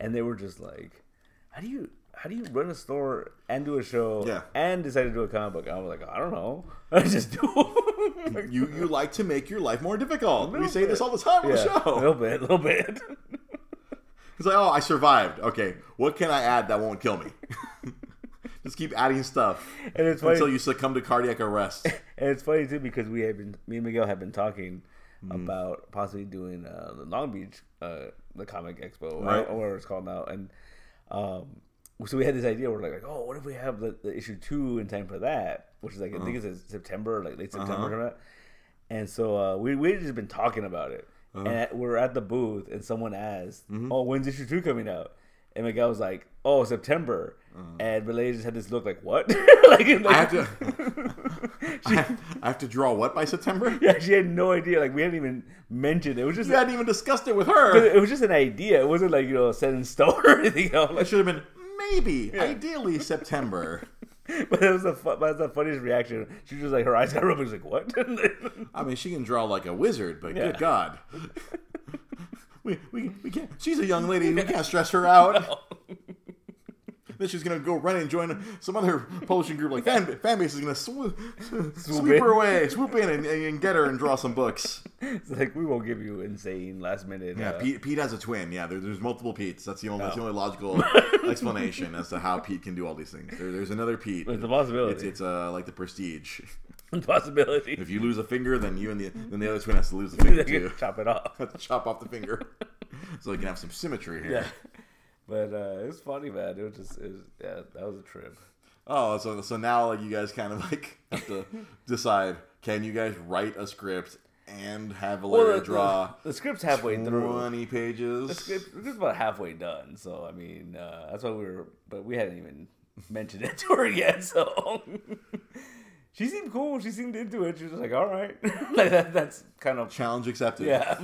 and they were just like, "How do you how do you run a store and do a show Yeah. and decide to do a comic book?" I was like, "I don't know. I just do." You you like to make your life more difficult. We little say bit. this all the time on yeah, the a little bit, a little bit. It's like, oh, I survived. Okay, what can I add that won't kill me? Just keep adding stuff And it's funny. until you succumb to cardiac arrest. And it's funny too because we have been, me and Miguel have been talking Mm-hmm. about possibly doing uh, the Long Beach, uh, the comic expo, Right. or whatever it's called now. And um, so we had this idea. We're like, oh, what if we have the, the issue two in time for that? Which is like I think it's September, like late September, Uh-huh. And so uh, we we had just been talking about it, Uh-huh. and at, we're at the booth, and someone asked, Mm-hmm. "Oh, when's issue two coming out?" And Miguel was like, "Oh, September." Uh-huh. And Relay just had this look like, "What?" like, I have to. I have, I have to draw what by September? Yeah, she had no idea. Like we hadn't even mentioned it. It was just You hadn't even discussed it with her. it was just an idea. It wasn't like you know set in stone or anything else. It should have been maybe, ideally September. But it was the fu- that's the funniest reaction. She was just like her eyes got rubbed. She was like, "What?" I mean, she can draw like a wizard, but Yeah. good God. We, we, we can't. She's a young lady. We can't stress her out. Then she's gonna go run and join some other publishing group. Like fan, fan base is gonna sw- sweep in. her away, swoop in, and, and get her and draw some books. it's like we won't give you insane last minute. Yeah, uh, Pete, Pete has a twin. Yeah, there, there's multiple Petes. That's the only that's the Oh. only logical explanation as to how Pete can do all these things. There, there's another Pete. It's a possibility. It's, it's uh, like the Prestige. possibility. If you lose a finger, then you and the then the other twin has to lose a finger too. chop it off. Chop off the finger, so you can have some symmetry here. Yeah, but uh, it was funny, man. It was just, it was, yeah, that was a trip. Oh, so so now like you guys kind of like have to decide: can you guys write a script and have Valeria the, draw the, the script's halfway through. twenty pages? The script, the script's about halfway done, so I mean, uh, that's why we were, but we hadn't even mentioned it to her yet. So she seemed cool. She seemed into it. She was like, "All right," like that, that's kind of Challenge accepted. yeah.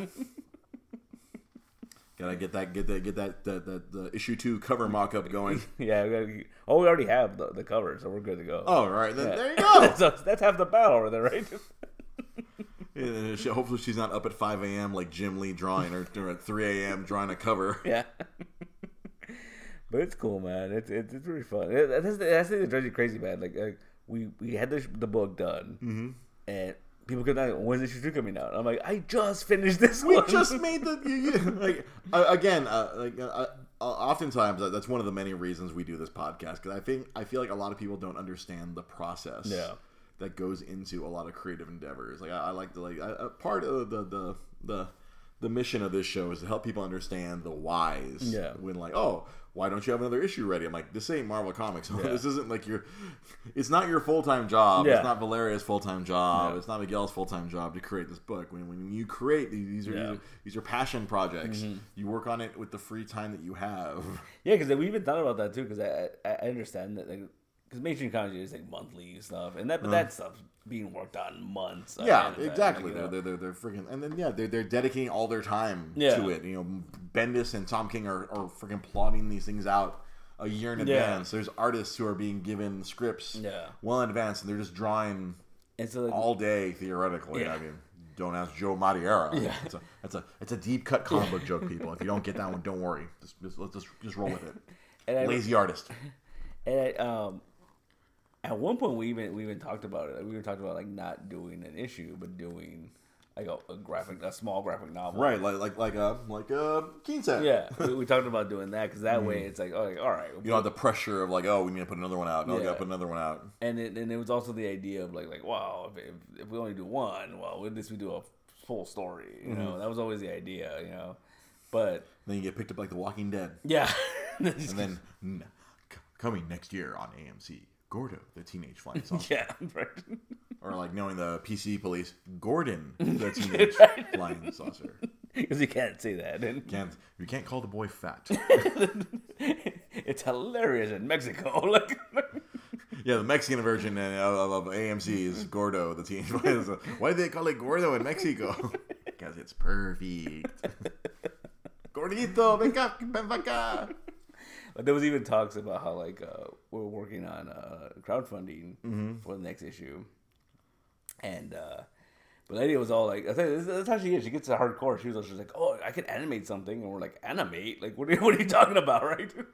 Gotta get that get that get that that, that the issue two cover mock up going. Yeah, we gotta, oh, we already have the, the cover, so we're good to go. Oh, right. Then, Yeah. There you go. so that's half the battle over there, right? Yeah, she- hopefully, she's not up at 5 a.m. like Jim Lee drawing, or, or at 3 a.m. drawing a cover. yeah. but it's cool, man. It's it's, it's really fun. It, that's the, that's the thing that drives you crazy, man. Like, like we we had the the book done, Mm-hmm. and people kept asking, "When's issue two coming out?" I'm like, "I just finished this We one." just made the you, you, like uh, again. Uh, like uh, uh, oftentimes, uh, that's one of the many reasons we do this podcast because I think I feel like a lot of people don't understand the process. Yeah. That goes into a lot of creative endeavors. Like I, I like to like I, uh, part of the the the the mission of this show is to help people understand the whys. Yeah. When like, oh, why don't you have another issue ready? I'm like, this ain't Marvel Comics. this isn't like your. It's not your full time job. Yeah. It's not Valeria's full time job. Yeah. It's not Miguel's full time job to create this book. When when you create these, these are, Yeah. Mm-hmm. these are these are passion projects. You work on it with the free time that you have. Yeah, because we even thought about that too. Because I, I I understand that because mainstream comedy is like monthly stuff, and that but that stuff's being worked on months. Yeah, ahead of time, exactly. you They're, they're, they're, they're freaking, and then yeah, they're, they're dedicating all their time Yeah. to it. You know, Bendis and Tom King are, are freaking plotting these things out a year in Yeah. advance. There's artists who are being given scripts Yeah. well in advance, and they're just drawing so like, all day theoretically. Yeah. I mean, don't ask Joe Madureira. Yeah. It's a it's a it's a deep cut comic book joke, people. If you don't get that one, don't worry. Just, just let's just just roll with it. and I, Lazy artist. And I, um, at one point we even we even talked about it. We even talked about like not doing an issue, but doing like a, a graphic, a small graphic novel. Right, like like like uh like uh Keen said. Yeah, we, we talked about doing that because that way it's like, oh, like, all right. You don't have the pressure of like, oh, we need to put another one out. No, we Yeah. gotta put another one out. and it, and it was also the idea of like like wow, if, if, if we only do one, well, at least we do a full story. You know, that was always the idea. You know, but Then you get picked up like The Walking Dead, yeah, and then n- coming next year on AMC, Gordo, the teenage flying saucer, yeah, right. or like knowing the PC police, Gordon, the teenage flying saucer. Because you can't say that. And Can't you can't call the boy fat? it's hilarious in Mexico. Like, Yeah, the Mexican version of, AMC is Gordo, the teenage flying saucer. Why do they call it Gordo in Mexico? Because it's perfect. Gordito, venga, ven acá. But there was even talks about how like uh, we're working on uh, crowdfunding Mm-hmm. for the next issue, and uh, but lady was all like, I think this- that's how she is. She gets to hardcore. She was just like, oh, I can animate something, and we're like, animate? Like, what are you, what are you talking about, right?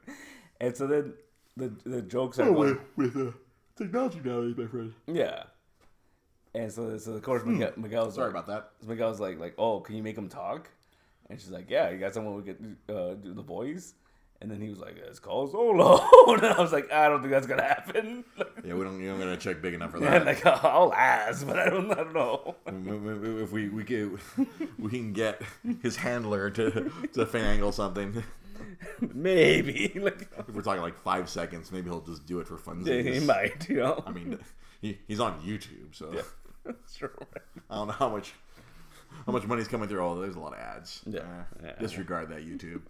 And so then the the jokes are Oh, going, with, with uh, technology nowadays, my friend. yeah. And so, so of course, Miguel, Miguel's Hmm. Sorry like, about that. Miguel's like, like, oh, can you make him talk? And she's like, yeah, you got someone who can uh, do the voice. And then he was like, it's called Xolo. and I was like, I don't think that's gonna happen. Yeah, we don't. You're not gonna check big enough for that. like, I'll ask, but I don't, I don't know. if we we can we can get his handler to to finagle something. Maybe, like, If we're talking like five seconds, maybe he'll just do it for fun. Yeah, he might, you know. I mean, he, he's on YouTube, so sure. I don't know how much how much money's coming through. Oh, there's a lot of ads. Yeah. Eh, Yeah. disregard that YouTube.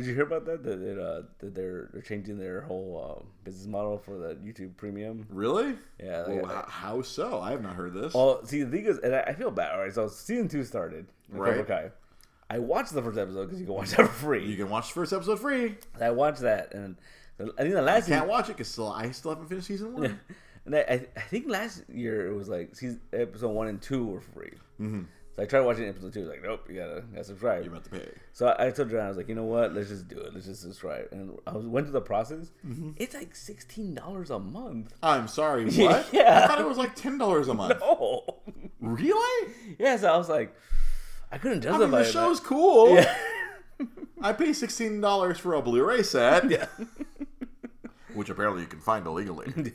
Did you hear about that? That, it, uh, that they're they're changing their whole uh, business model for the YouTube Premium. Really? Yeah. Well, like- how so? I have not heard this. Well, see, the thing is, and I, I feel bad. All right, so season two started. Cobra Right. Kai. I watched the first episode because you can watch that for free. you can watch the first episode free. And I watched that, and I think the last I Can't season, watch it because still I still haven't finished season one. and I, I, I think last year it was like season, episode one and two were free. Mm-hmm. So I tried watching episode two. Like, nope, you gotta, gotta subscribe. You're about to pay. So I, I told John, I was like, you know what? Let's just do it. Let's just subscribe. And I was, went through the process. Mm-hmm. It's like sixteen dollars a month. I'm sorry. What? Yeah. I thought it was like ten dollars a month. Oh, Really? yeah, so I was like, I couldn't I justify mean, the show's cool. Yeah. I pay sixteen dollars for a Blu-ray set, yeah. which apparently you can find illegally.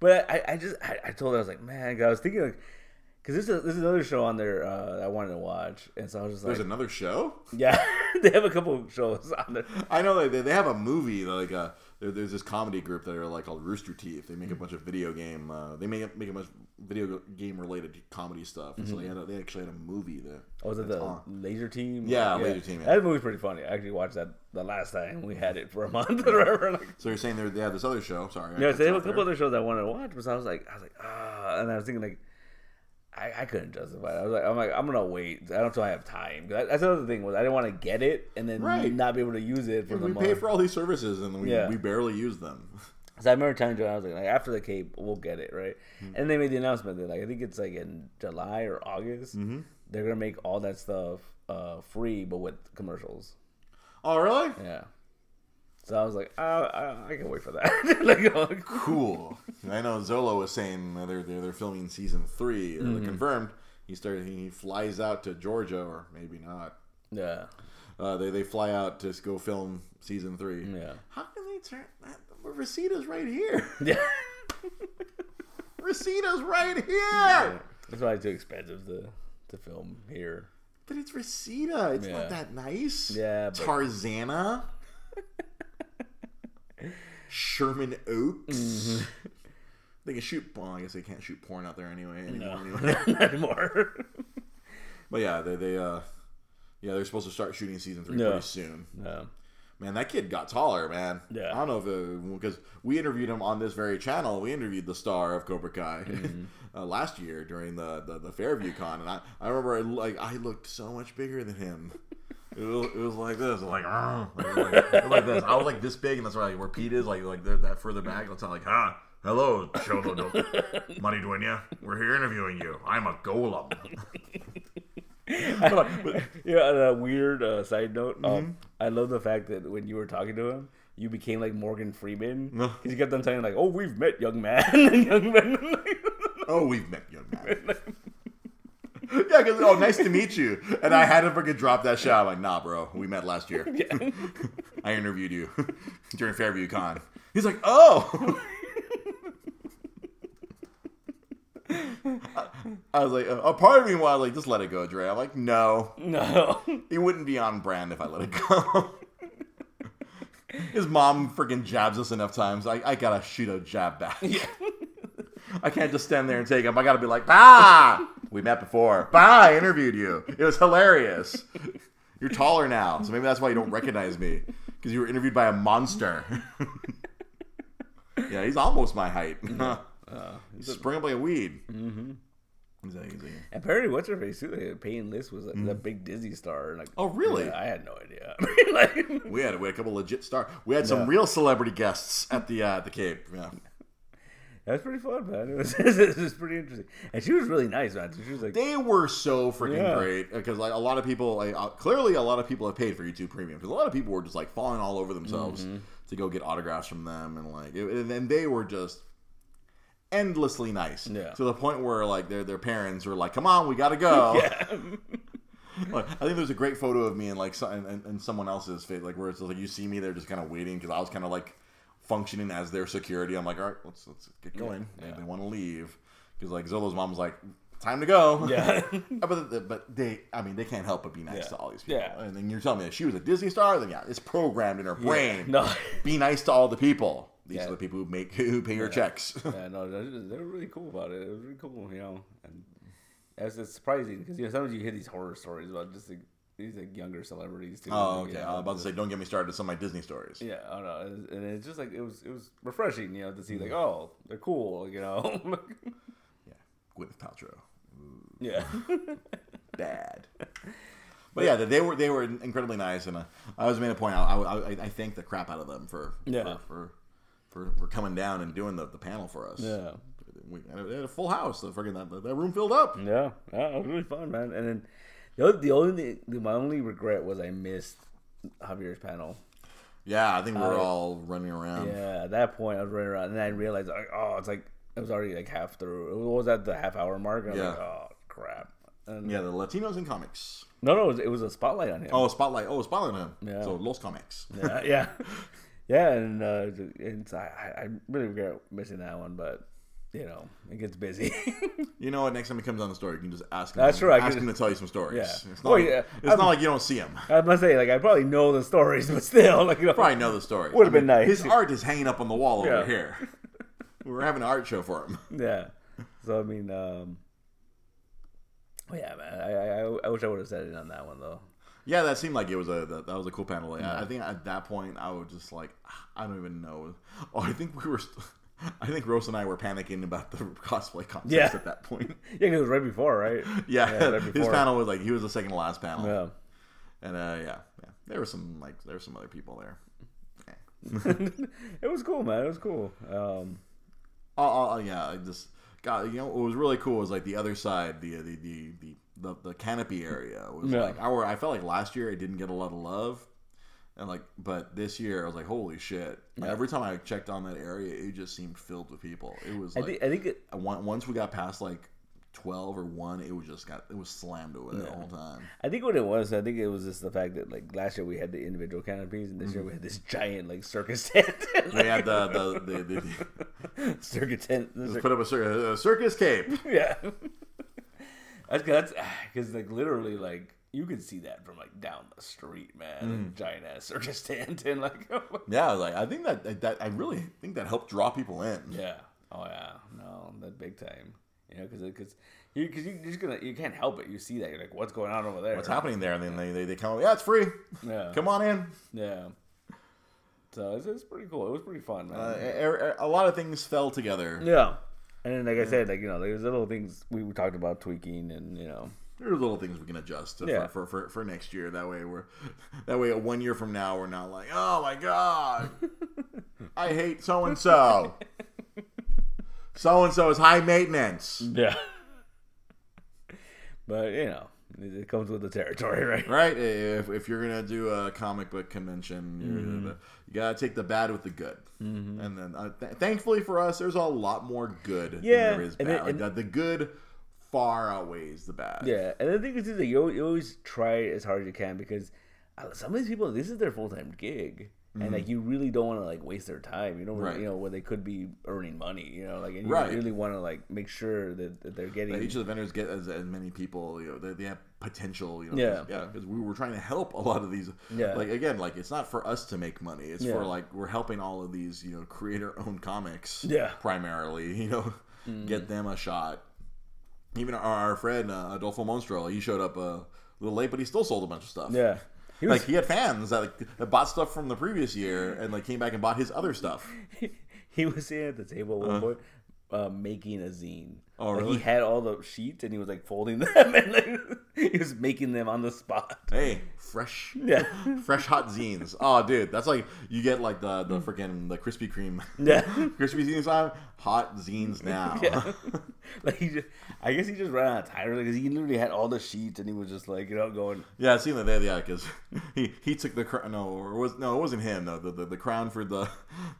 But I, I just I, I told her I was like, man, I was thinking like, because this is this is another show on there uh, I wanted to watch, and so I was just like, There's another show. yeah, they have a couple of shows on there. I know they they have a movie like uh there, there's this comedy group that are like called Rooster Teeth. They make a bunch of video game. Uh, they make make a bunch of video game related comedy stuff. And So they had a, they actually had a movie that. Oh, was it the on. Lazer Team? Yeah, Lazer Team, yeah. That movie's pretty funny. I actually watched that the last time we had it for a month or whatever. Like, So you're saying they they have this other show? Sorry. Yeah, so they have a couple there. other shows I wanted to watch, but I was like, I was like, ah, and I was thinking like, I, I couldn't justify it. I was like, I'm like, I'm gonna wait. I don't until I have time. that- That's another thing was I didn't want to get it and then Right. not be able to use it for the We month. pay for all these services and we, Yeah. we barely use them. So I remember telling Joe, I was like, like after the Cape, we'll get it, right? Hmm. And they made the announcement that like I think it's like in July or August, Mm-hmm. they're gonna make all that stuff uh, free, but with commercials. Oh really? Yeah. So I was like, uh, I, I can wait for that. like, uh, Cool. I know Xolo was saying they're they're, they're filming season 3 or Mm-hmm. confirmed. He started. He flies out to Georgia or maybe not. yeah, Uh, they they fly out to go film season three. yeah, How can they turn that? Reseda's right here. yeah. Reseda's right here. That's why it's too expensive to to film here. But it's Resita. It's Yeah. not that nice. Yeah, but- Tarzana. Sherman Oaks. Mm-hmm. They can shoot. Well, I guess they can't shoot porn out there anyway. Anymore, No, anyway. not anymore. But yeah, they they uh, yeah, they're supposed to start shooting season three Yeah. pretty soon. no. Man, that kid got taller, man. Yeah. I don't know if because we interviewed him on this very channel. We interviewed the star of Cobra Kai Mm-hmm. uh, last year during the, the the Fairview Con, and I I remember it, like I looked so much bigger than him. It was, it was like this, like, like, like, like this. I was like this big, and that's why like, where Pete is, like like that further back. That's how like, huh? Hello, Xolo Maridueña. We're here interviewing you. I'm a golem. But- Yeah, on a weird uh, side note. Mm-hmm. Um, I love the fact that when you were talking to him, you became like Morgan Freeman because you kept on saying like, "Oh, we've met, young man," and young man. Oh, we've met, young man. yeah, because oh, nice to meet you. And I had to freaking drop that shot. I'm like, nah, bro, we met last year. yeah. I interviewed you during Fairview Con. He's like, oh. I was like, a part of me was like, just let it go, Dre. I'm like, no, No. it wouldn't be on brand if I let it go. His mom freaking jabs us enough times. I, I gotta shoot a jab back. Yeah. I can't just stand there and take him. I gotta be like, bah! We met before. Bah! I interviewed you. It was hilarious. You're taller now, so maybe that's why you don't recognize me because you were interviewed by a monster. yeah, he's almost my height. Uh, He's sprung up like a weed. Mm-hmm. He's like, apparently, what's her face? Like, Peyton List was like, the big Disney star. Like, oh, really? yeah, I had no idea. like, We had we had a couple legit stars. We had some Yeah. real celebrity guests at the uh, at the Cape. Yeah. That was pretty fun, man. It was, it was pretty interesting, and she was really nice, man. She was like, They were so freaking Yeah. great because like a lot of people, like uh, clearly a lot of people have paid for YouTube Premium because a lot of people were just like falling all over themselves Mm-hmm. to go get autographs from them and like it, and, and they were just endlessly nice Yeah. to the point where like their their parents were like, "Come on, we gotta go." yeah, Like, I think there's a great photo of me and like and, and, and someone else's face, like where it's like you see me, they're just kind of waiting because I was kind of like functioning as their security. I'm like, all right, let's let's get going. yeah. They want to leave because like Xolo's mom was like, time to go. yeah. But but they, I mean, they can't help but be nice Yeah. to all these people. Yeah. And then you're telling me that she was a Disney star, then yeah, it's programmed in her brain. No. Be nice to all the people. These Yeah. are the people who make who pay your checks. yeah, no, they they were really cool about it. It was really cool, you know. And it's, it's surprising because you know sometimes you hear these horror stories about just like, these like younger celebrities too. oh, okay. know, I was about to say, don't get me started with some of my Disney stories. Yeah, I don't know, and it's just like it was it was refreshing, you know, to see like oh they're cool, you know. Yeah. Gwyneth Paltrow. yeah, bad. But yeah, they were they were incredibly nice, and uh, I was made a point. I, I, I thank the crap out of them for Yeah. for, for for for coming down and doing the, the panel for us. yeah, we had a, had a full house. The freaking that, that room filled up. yeah, yeah. It was really fun, man. And then the other, the only my only regret was I missed Javier's panel. Yeah, I think we were all running around. Yeah, at that point I was running around, and then I realized like, oh, it's like it was already like half through. It was at the half hour mark. And I was Yeah. like, oh crap. And, Yeah, the Latinos in comics. No, no, it was, it was a spotlight on him. Oh, spotlight. Oh, spotlight on him. Yeah. So Los Comics. Yeah, yeah, yeah, and uh, and so I, I really regret missing that one, but you know, it gets busy. You know what? Next time he comes on the story, you can just ask him. That's true, I Ask him to tell you some stories. Yeah. It's not, Oh, like, yeah. it's I'm- not like you don't see him. I must say, like, I probably know the stories, but still, like, you know, Probably know the story. Would've been nice. His art is hanging up on the wall Yeah. over here. We're having an art show for him. yeah. So I mean, um, yeah, man, I, I, I wish I would have said it on that one though. Yeah, that seemed like it was a that, that was a cool panel. I I think at that point I was just like, I don't even know. Oh, I think we were. St- I think Rose and I were panicking about the cosplay contest Yeah. at that point. Yeah, 'cause it was right before, right? Yeah, right his panel was like he was the second to last panel, Yeah. and uh, yeah, yeah, there were some like there were some other people there. it was cool, man. It was cool. Um, Oh, oh, yeah, I just got you know what was really cool was like the other side, the the the the, the, the canopy area was Yeah. like our. I felt like last year it didn't get a lot of love, and like but this year I was like, holy shit! Every time I checked on that area, it just seemed filled with people. It was I like think I think it, once we got past like twelve or one, it was just got it was slammed over there the whole time. I think what it was, I think it was just the fact that like last year we had the individual canopies, and this year we had mm-hmm. this giant like circus tent. They had the the, the, the, the circus tent. the cir- put up a, cir- a circus cape. yeah. That's because like literally like you could see that from like down the street, man. Mm. Giant ass circus tent and like oh Yeah, like I think that that I really think that helped draw people in. yeah, oh yeah, no, that big time. You know, because because you because you, just gonna you can't help it. You see that you're like, what's going on over there? What's happening there? And then they, they, they come, yeah, it's free. Yeah, Come on in. yeah. So it's, it's pretty cool. It was pretty fun, man. Uh, a, er, er, a lot of things fell together. yeah. And then, like I said, like you know, there's little things we talked about tweaking, and you know, There are little things we can adjust to, Yeah. for, for, for, for next year. That way we're that way one year from now we're not like, oh my god, I hate so and so. So and so is high maintenance, yeah. but you know, it, it comes with the territory, right? right? If, if you're gonna do a comic book convention, you're Mm-hmm. gonna, you gotta take the bad with the good. And then, uh, th- thankfully for us, there's a lot more good Yeah, than there is and bad. it- like, and- the, the good far outweighs the bad. Yeah, and the thing is, is that you, al- you always try as hard as you can because uh, some of these people, this is their full time gig, and like you really don't want to like waste their time. You don't, Mm-hmm. Right. you know, where they could be earning money. You know, like and you Right. really want to like make sure that, that they're getting. That each of the vendors get as, as many people, you know, they, they have potential, you know, Yeah. yeah, because we were trying to help a lot of these, Yeah. like again, like it's not for us to make money, it's Yeah. for like we're helping all of these, you know, creator-owned comics, Yeah. primarily, you know, get them a shot. Even our, our friend uh, Adolfo Monstro, he showed up a little late, but he still sold a bunch of stuff. yeah, he was Like he had fans that, like, that bought stuff from the previous year and like came back and bought his other stuff. he was sitting at the table at one point. Uh, making a zine. Oh, Like, really? He had all the sheets and he was like folding them and like he was making them on the spot. Hey, fresh, Yeah. fresh hot zines. Oh, dude, that's like you get like the the freaking the Krispy Kreme, Yeah. Krispy zines on hot zines now. Yeah. like he just, I guess he just ran out of time because he literally had all the sheets and he was just like, you know, going, Yeah, I seen that there. Yeah, because he he took the crown. No, or was no, it wasn't him. No, the the, the crown for the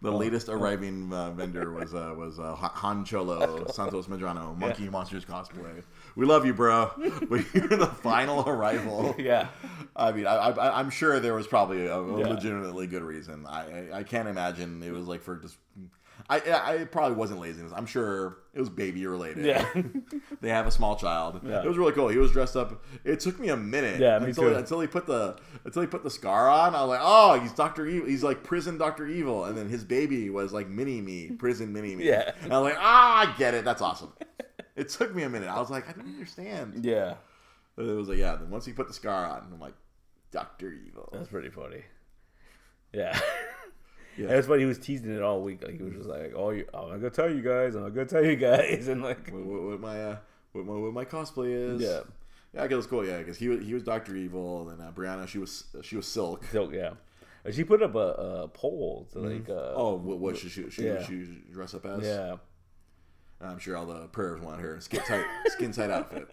the latest arriving uh, vendor was uh, was uh, Han Cholo Santos Medrano, Monkey Monsters cosplay. We love you, bro, but you're the final arrival. yeah, I mean, I, I, I'm sure there was probably a, a Yeah. legitimately good reason. I, I, I can't imagine it was like for just. I, I probably wasn't laziness. I'm sure it was baby related. yeah, they have a small child. Yeah. It was really cool. He was dressed up. It took me a minute. Yeah, me until, too. until he put the until he put the scar on. I was like, oh, he's Doctor Evil. He's like prison Doctor Evil. And then his baby was like mini me, prison mini me. Yeah. And I was like, ah, I get it. That's awesome. It took me a minute. I was like, I don't understand. yeah. But it was like, yeah. Then once he put the scar on, I'm like, Doctor Evil. That's pretty funny. Yeah. Yeah. That's why. He was teasing it all week. Like he was just like, "Oh, you, I'm gonna tell you guys. I'm gonna tell you guys." And like, what, what, what my uh, what my what my cosplay is. Yeah. Yeah, I guess it's cool. Yeah, because he was he was Doctor Evil, and uh, Brianna she was she was Silk. so yeah. And she put up a, a poll to like, uh, Oh, what, what should she, she, Yeah. she dress up as? yeah, I'm sure all the prayers want her skin tight skin tight outfit.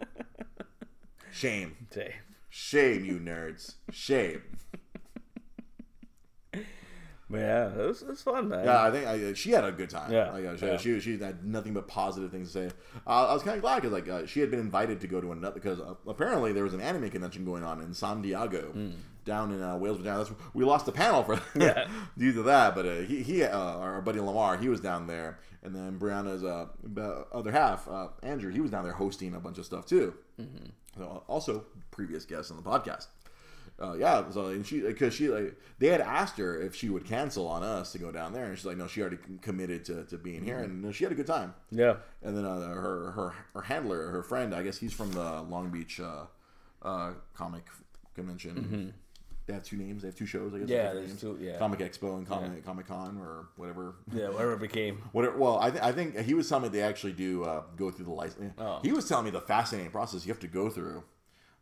Shame, shame, you nerds, shame. Yeah, it was, it was fun, man. Yeah, I think I, she had a good time. Yeah. like, uh, she, Yeah. she she had nothing but positive things to say. Uh, I was kind of glad because like uh, she had been invited to go to another because uh, apparently there was an anime convention going on in San Diego, down in uh, Wales. Down that's we lost the panel for. Yeah. due to that. But uh, he he uh, our buddy Lamar he was down there, and then Brianna's uh, other half uh, Andrew he was down there hosting a bunch of stuff too. Mm-hmm. So, also previous guest on the podcast. Uh, yeah, so and she because she like they had asked her if she would cancel on us to go down there, and she's like, no, she already committed to, to being here, and uh, she had a good time. Yeah. And then uh, her her her handler, her friend, I guess he's from the Long Beach uh, uh, comic convention. They have two names. They have two shows. I guess. Mm-hmm. Yeah, there's names. two- yeah. Comic Expo and Comic Comic Con or whatever. Yeah, whatever it became. Whatever. Well, I, th- I think he was telling me they actually do uh, go through the license. Oh. He was telling me the fascinating process you have to go through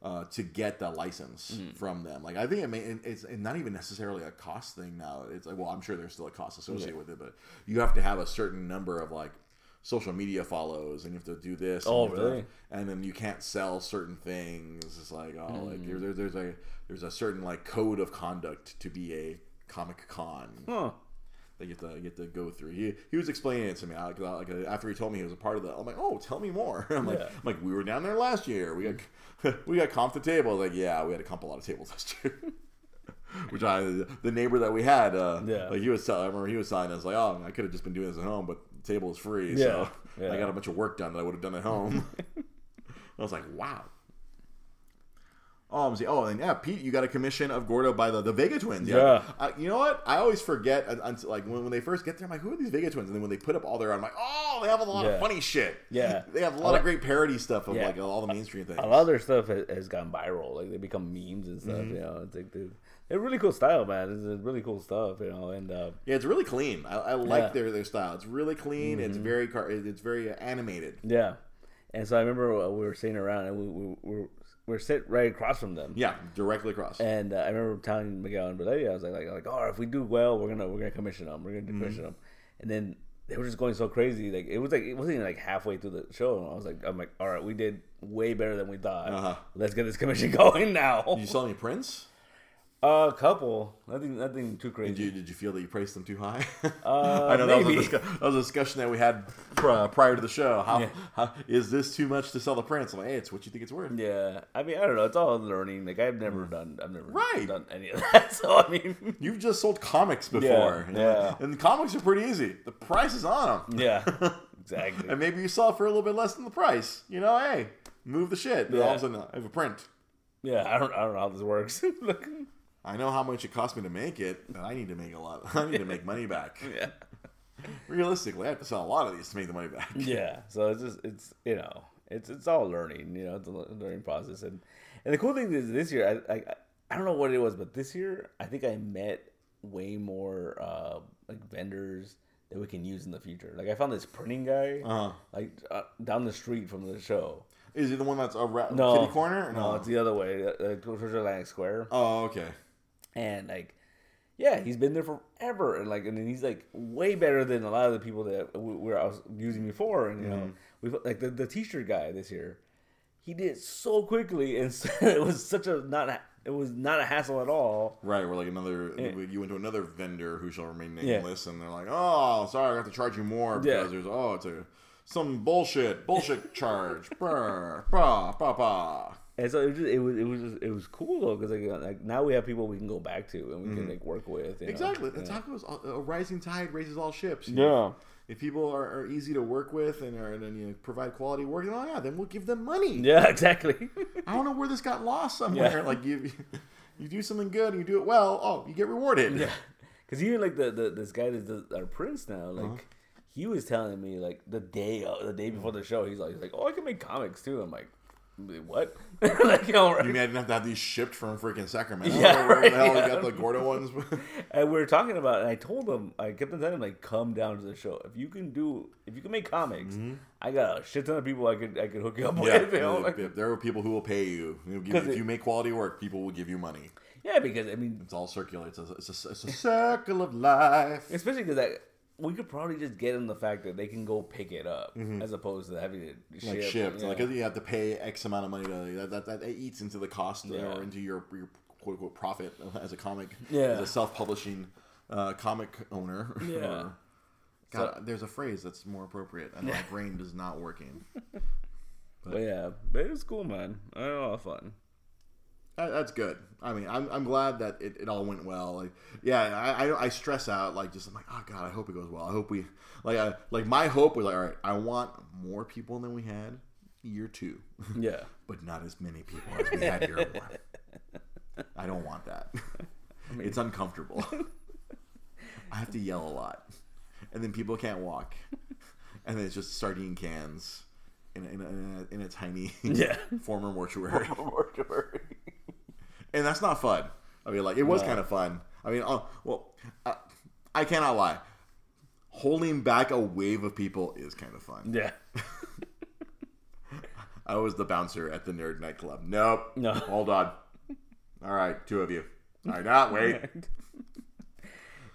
uh, to get the license Mm. from them. Like I think it may, it- it's not even necessarily a cost thing now. It's like well, I'm sure there's still a cost associated with it, but you have to have a certain number of like social media follows and you have to do this. and Oh, to- really? and then you can't sell certain things. It's like oh, Mm. like there, there's a there's a certain like code of conduct to be a comic con Huh. That get to have to go through. He he was explaining it to me. I, like, uh, after he told me he was a part of that, I'm like, oh, tell me more. I'm like, Yeah. I'm like, we were down there last year. We got we got comp the table. Like, yeah, we had to comp a lot of tables last year. Which I the neighbor that we had, uh, Yeah. like he was telling. I remember he was telling us like, oh, I could have just been doing this at home, but the table is free, so Yeah. I got a bunch of work done that I would have done at home. I was like, wow. Oh, oh, and yeah, Pete, you got a commission of Gordo by the, the Vega twins. Yeah. Uh, you know what? I always forget until like when, when they first get there, I'm like, who are these Vega twins? And then when they put up all their, I'm like, oh, they have a lot Yeah. of funny shit. Yeah. They have a lot like- of great parody stuff of Yeah. like all the mainstream things. A lot of their stuff has, has gone viral. Like they become memes and stuff. Mm-hmm. You know, it's like dude, they're really cool style, man. It's really cool stuff. You know, and uh, Yeah, it's really clean. I, I like Yeah. Mm-hmm. their, their style. It's really clean. It's very car- it's very animated. yeah. And so I remember uh, we were sitting around and we, we, we were we are sitting right across from them. Yeah, directly across. And uh, I remember telling Miguel and Valeria, I was like, like, like, oh, if we do well, we're gonna we're gonna commission them. We're gonna Mm-hmm. commission them. And then they were just going so crazy. Like it was like it wasn't even like halfway through the show, and I was like, I'm like, all right, we did way better than we thought. Uh-huh. Let's get this commission going now. you saw any A couple, nothing, nothing too Did crazy. you did you feel that you priced them too high? Uh, I know that was, a that was a discussion that we had pri- prior to the show. How, Yeah. how is this too much to sell the prints? I'm like, hey, it's what you think it's worth. Yeah, I mean, I don't know. It's all learning. Like I've never done, I've never Mm. Right. done any of that. So I mean, You've just sold comics before. Yeah, yeah. And the comics are pretty easy. The price is on them. yeah, exactly. And maybe you sell for a little bit less than the price. You know, hey, move the shit. Then All of a sudden, I have a print. Yeah, I don't, I don't know how this works. I know how much it cost me to make it, but I need to make a lot. I need to make money back. yeah. Realistically, I have to sell a lot of these to make the money back. Yeah, so it's just it's you know it's it's all learning. You know, it's a learning process, and and the cool thing is this year I I, I don't know what it was, but this year I think I met way more uh, like vendors that we can use in the future. Like I found this printing guy Uh-huh. like uh, down the street from the show. Is he the one that's a ra- No, kitty corner? or No, it's the other way, uh, uh, towards Atlantic Square, Oh, okay. And like. Yeah, he's been there forever, and like, and then he's like way better than a lot of the people that we, we I was using before, and you know, mm-hmm. we like the, the t-shirt guy this year, he did it so quickly, and so, it was such a not it was not a hassle at all. Right, we're like another. You went to another vendor who shall remain Yeah. nameless, and they're like, "Oh, sorry, I have to charge you more Yeah. because there's oh, it's a some bullshit, bullshit charge." Brr, brah, bah, bah. And so it was just, it was it was just, it was cool though because like, like now we have people we can go back to and we Mm-hmm. can like work with. you know? Exactly. The Yeah. tacos, a rising tide raises all ships. you know? Yeah. If people are, are easy to work with and are and you know, provide quality work, oh yeah, then we'll give them money. Yeah, exactly. I don't know where this got lost somewhere. Yeah. Like you, you do something good and you do it well. Oh, you get rewarded. Yeah, because even like the, the this guy that's does our prints now, like Uh-huh. he was telling me like the day uh, the day before the show, he's like, he's like, oh, I can make comics too. I'm like, what? like, you know, right? You mean I didn't have to have these shipped from freaking Sacramento? Yeah, Where right, the hell yeah. got the Gordo ones? and we were talking about, and I told him, I kept on telling him like, come down to the show if you can do, if you can make comics. I got a shit ton of people I could I could hook you up Mm-hmm. yeah, with. You know? like- yeah, there are people who will pay you. Give- if it- you make quality work, people will give you money. yeah, because I mean, It's all circular. It's a, it's a, it's a circle of life. especially because. We could probably just get in the fact that they can go pick it up as opposed to having it Mm-hmm. like ship, shipped. yeah. Like you have to pay X amount of money to that that, that eats into the cost Yeah. or into your your quote unquote profit as a comic, Yeah. as a self publishing uh, comic owner. Yeah. or- God, there's a phrase that's more appropriate, and my brain is not working. But yeah, but it was cool, man. I had a lot of fun. That, that's good. I mean, I'm, I'm glad that it, it all went well. Like, yeah, I, I, I stress out like just I'm like, oh god, I hope it goes well. I hope we like I, like my hope was like, all right, I want more people than we had year two, Yeah. but not as many people as we had year one. I don't want that. it's uncomfortable. I have to yell a lot, and then people can't walk, and then it's just sardine cans in a, in a, in a, in a tiny Yeah. former mortuary and that's not fun. I mean, like it was No. kind of fun. I mean, uh, well, I, I cannot lie. Holding back a wave of people is kind of fun. yeah. I was the bouncer at the nerd nightclub. Nope. No. Hold on. All right, two of you. All right, now wait.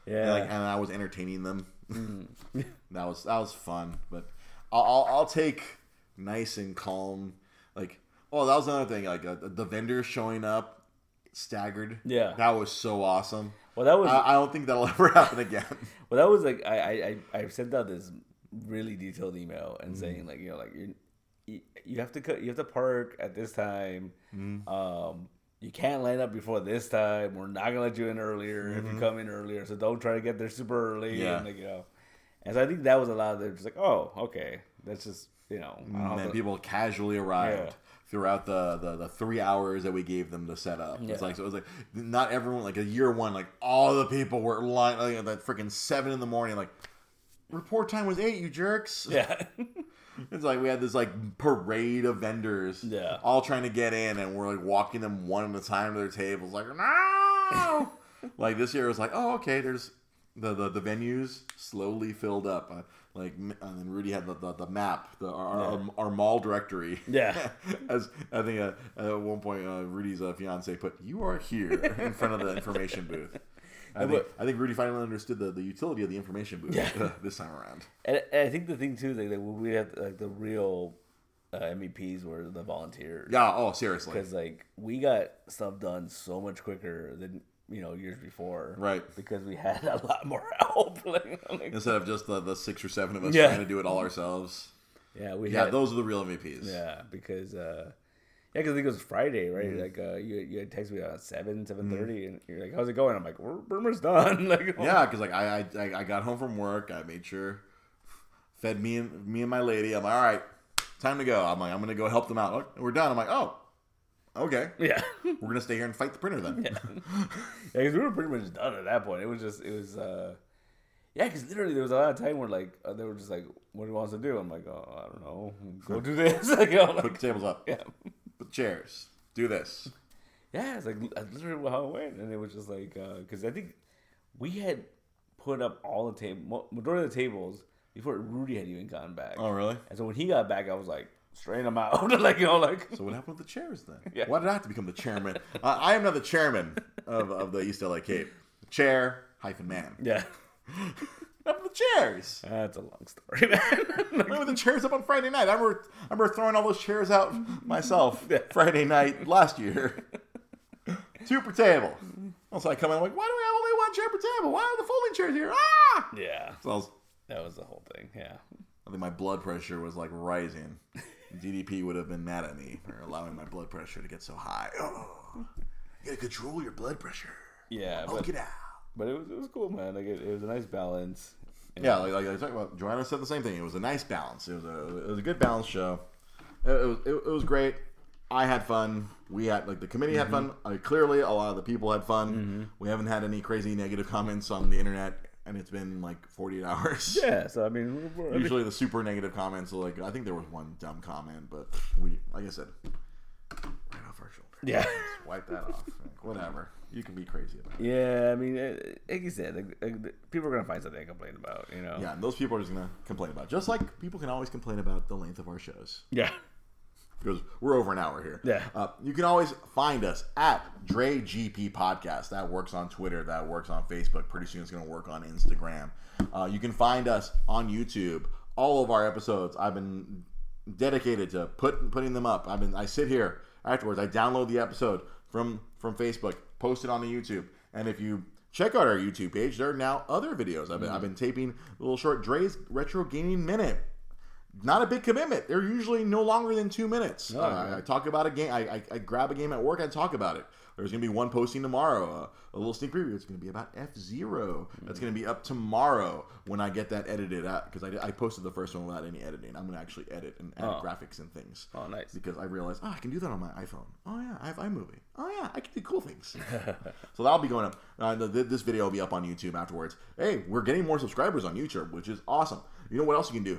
Yeah. And, like, and I was entertaining them. that was that was fun. But I'll, I'll I'll take nice and calm. Like oh, that was another thing. Like uh, the vendors showing up staggered. Yeah. that was so awesome. well, that was I, I don't think that'll ever happen again. well, that was like I I I sent out this really detailed email and Mm-hmm. saying like you know like you you, have to cut you have to park at this time. Mm-hmm. Um. You can't line up before this time. We're not gonna let you in earlier if you come in earlier. So don't try to get there super early. Mm-hmm. Yeah. And like you know, and so I think that was a lot of them just like, oh, okay, that's just you know, and to- people casually arrived Yeah. throughout the, the the three hours that we gave them to set up. It's like so it was like not everyone like a year one like all the people were lined like at that freaking seven in the morning like report time was eight you jerks. yeah, It's like we had this like parade of vendors, Yeah. all trying to get in, and we're like walking them one at a time to their tables, like no. like this year it was like, oh okay, there's the the, the venues slowly filled up. Uh, Like and then Rudy had the, the, the map, the our, our, our mall directory. Yeah. As I think uh, at one point uh, Rudy's uh, fiance put, "You are here in front of the information booth." I think, I think Rudy finally understood the, the utility of the information booth Yeah. uh, this time around. and, and I think the thing too is like, that we have like the real uh, MVPs were the volunteers. Yeah. Oh, seriously. because like we got stuff done so much quicker than you know years before, Right. Because we had a lot more help. like, like, instead of just the, the six or seven of us Yeah. trying to do it all ourselves. yeah, we Yeah, had those are the real MVPs. yeah because uh, yeah, because I think it was Friday, right? Mm-hmm. Like uh, you you had texted me at seven seven thirty, and you're like, "How's it going?" I'm like, "We're done." like, Yeah, because like I, I I got home from work, I made sure, fed me and me and my lady. I'm like, all right, time to go. I'm like, I'm gonna go help them out. Look, we're done. I'm like, oh, okay, yeah. we're gonna stay here and fight the printer then. Yeah, because we were pretty much done at that point. It was just, it was, uh, yeah, because literally there was a lot of time where like uh, they were just like, "What do you want us to do?" I'm like, "Oh, I don't know, go do this." like, you know, Put the tables up. yeah, Put chairs. Do this. yeah, it's like that's literally how it went, and it was just like, because I think we had put up all the table, majority of the tables before Rudy had even gotten back. Oh, really? And so when he got back, I was like, straighten them out, like you know, like So what happened with the chairs then? Yeah. Why did I have to become the chairman? uh, I am now the chairman of, of the East LA Cape. Chair hyphen man. yeah, to the chairs? that's a long story, man. Remember the chairs up on Friday night? I remember, I remember throwing all those chairs out myself Yeah. Friday night last year. Two per table. Also, I come in I'm like, why do we have only one chair per table? Why are the folding chairs here? Ah! yeah, So I, was, that was the whole thing. Yeah. I think my blood pressure was like rising. DDP would have been mad at me for allowing my blood pressure to get so high. Oh, you gotta control your blood pressure. Yeah, but, get out. but it was it was cool, man. Like it, it was a nice balance. And- Yeah, like, like I talked about, Joanna said the same thing. It was a nice balance. It was a it was a good balance show. It, it was it, it was great. I had fun. We had like the committee had fun. Mm-hmm. Uh, clearly, a lot of the people had fun. We haven't had any crazy negative comments on the internet, and it's been like 48 hours. Yeah, so I mean, we're, we're- Usually, the super negative comments are like I think there was one dumb comment, but we like I said, right off our shoulder. yeah, Just wipe that off. Like, whatever. You can be crazy about it. yeah. I mean, like you said, like, like, people are gonna find something to complain about, you know. Yeah, and those people are just gonna complain about. it. Just like people can always complain about the length of our shows. yeah, because we're over an hour here. Yeah. Uh, you can always find us at Dre GP Podcast. That works on Twitter. That works on Facebook. Pretty soon it's going to work on Instagram. Uh, you can find us on YouTube. All of our episodes, I've been dedicated to put putting them up. I've been I sit here afterwards. I download the episode from from Facebook, post it on the YouTube, and if you check out our YouTube page. There are now other videos. I've been, I've been taping a little short Dre's Retro Gaming Minute. Not a big commitment. They're usually no longer than two minutes. Uh. I talk about a game. I, I, I grab a game at work and talk about it. There's going to be one posting tomorrow, uh, a little sneak preview. It's going to be about F Zero. That's going to be up tomorrow when I get that edited out because I, I posted the first one without any editing. I'm going to actually edit and add Oh. graphics and things Oh, nice. because I realized, oh, I can do that on my iPhone. Oh yeah, I have iMovie. Oh yeah, I can do cool things. so that'll be going up. Uh, the- this video will be up on YouTube afterwards. Hey, we're getting more subscribers on YouTube, which is awesome. You know what else you can do,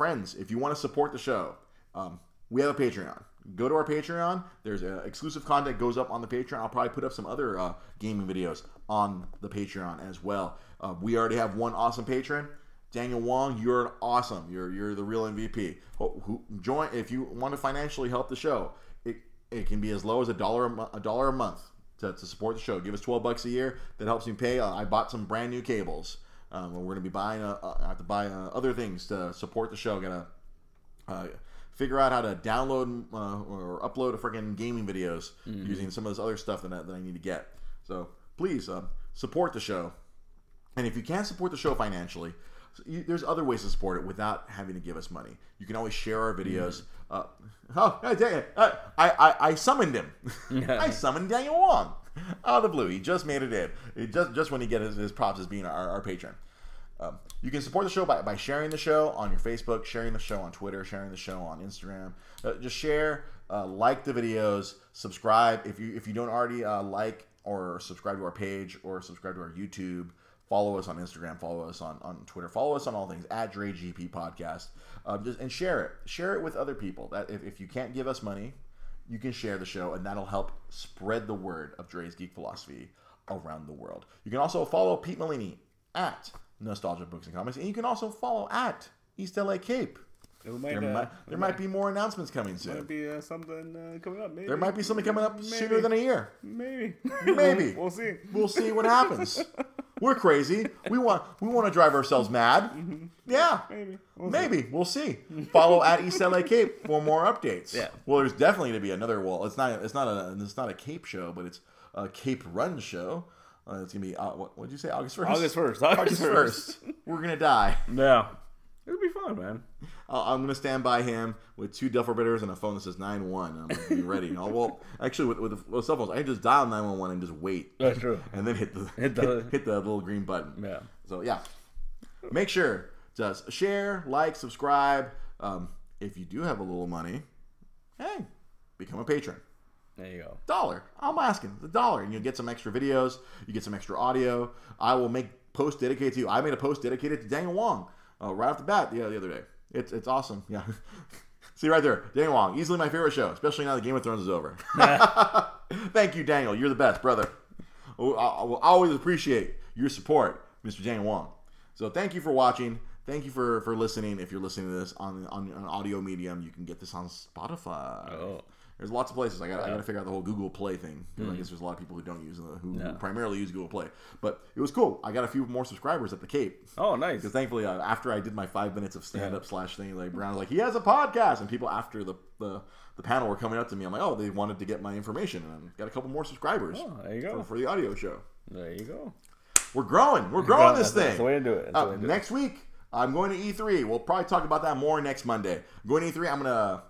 friends? If you want to support the show, um, we have a Patreon. Go to our Patreon. There's uh, exclusive content goes up on the Patreon. I'll probably put up some other uh, gaming videos on the Patreon as well. Uh, we already have one awesome patron. Daniel Wong, you're awesome. You're you're the real MVP. Who, join if you want to financially help the show. It it can be as low as a dollar a, dollar a month to, to support the show. Give us twelve bucks a year. That helps me pay. Uh, I bought some brand new cables. Um, we're gonna be buying. Uh, uh, I have to buy uh, other things to support the show. Gotta uh, figure out how to download uh, or upload a freaking gaming videos using some of this other stuff that I, that I need to get. So please uh, support the show. And if you can't support the show financially, you, there's other ways to support it without having to give us money. You can always share our videos. Uh, oh, hey, dang it. Uh, I, I, I summoned him. I summoned Daniel Wong out of the blue. He just made it in. Just just when he gets his, his props as being our, our patron. Um, you can support the show by, by sharing the show on your Facebook, sharing the show on Twitter, sharing the show on Instagram. Uh, just share, uh, like the videos, subscribe if you if you don't already uh, like or subscribe to our page or subscribe to our YouTube. Follow us on Instagram. Follow us on, on Twitter. Follow us on all things at Dre GP Podcast. Um, just and share it. Share it with other people. That if, if you can't give us money, you can share the show, and that'll help spread the word of Dre's Geek Philosophy around the world. You can also follow Pete Malini at Nostalgia Books and Comics, and you can also follow at East LA Cape. Might, There, uh, might, there might be more announcements coming soon. might be uh, something uh, coming up. Maybe. There might be something coming up Maybe. sooner than a year. Maybe. Maybe. we'll see. We'll see what happens. We're crazy. We want we want to drive ourselves mad. Yeah. Maybe. We'll see. Maybe we'll see. Follow at East LA Cape for more updates. Yeah. Well, there's definitely going to be another. Well, it's not. It's not a. It's not a Cape show, but it's a Cape Run show. Uh, it's gonna be. Uh, what did you say? August first. August 1st. August August first. We're gonna die. Yeah. Be fun, man. Uh, I'm gonna stand by him with two duffel bitters and a phone that says nine one. I'm gonna be ready. oh, well, actually, with, with, with cell phones, I can just dial nine one one and just wait, That's true. and then hit the hit Hit the, the- hit, the little green button. Yeah. So yeah, make sure to share, like, subscribe. Um, if you do have a little money, hey, become a patron. There you go. Dollar. I'm asking the dollar, and you'll get some extra videos. You get some extra audio. I will make posts dedicated to you. I made a post dedicated to Daniel Wong uh, right off the bat. Yeah, the other day. It's it's awesome. Yeah. See right there, Daniel Wong, easily my favorite show, especially now that Game of Thrones is over. Thank you, Daniel. You're the best, brother. Oh, I I will always appreciate your support, Mr. Daniel Wong. So thank you for watching. Thank you for, for listening. If you're listening to this on, on an audio medium, you can get this on Spotify. Oh. There's lots of places. I got I got to figure out the whole Google Play thing. 'cause I guess there's a lot of people who don't use uh, who, who Yeah. primarily use Google Play. But it was cool. I got a few more subscribers at the Cape. Oh, nice. Because thankfully, uh, after I did my five minutes of stand up slash thing, like Brown was like, he has a podcast, and people after the, the the panel were coming up to me. I'm like, oh, they wanted to get my information, and I got a couple more subscribers Oh, there you for, go. for the audio show. There you go. We're growing. We're growing this That's- that's thing. the way to do it. Uh, to do it. next week, I'm going to E3. We'll probably talk about that more next Monday. I'm going to E3. I'm going to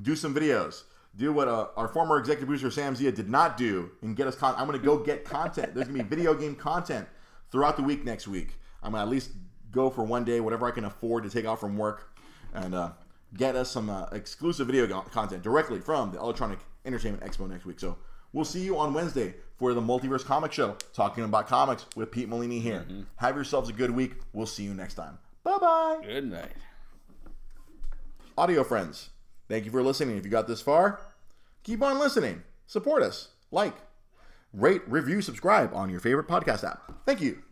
do some videos. Do what uh, our former executive producer Sam Zia did not do and get us con- I'm going to go get content. There's going to be video game content throughout the week next week. I'm going to at least go for one day, whatever I can afford to take off from work, and uh, get us some uh, exclusive video go- content directly from the Electronic Entertainment Expo next week. So we'll see you on Wednesday for the Multiverse Comic Show, talking about comics with Pete Molini here. Have yourselves a good week. We'll see you next time. Bye bye. Good night. Audio friends, thank you for listening. If you got this far, keep on listening. Support us. Like, rate, review, subscribe on your favorite podcast app. Thank you.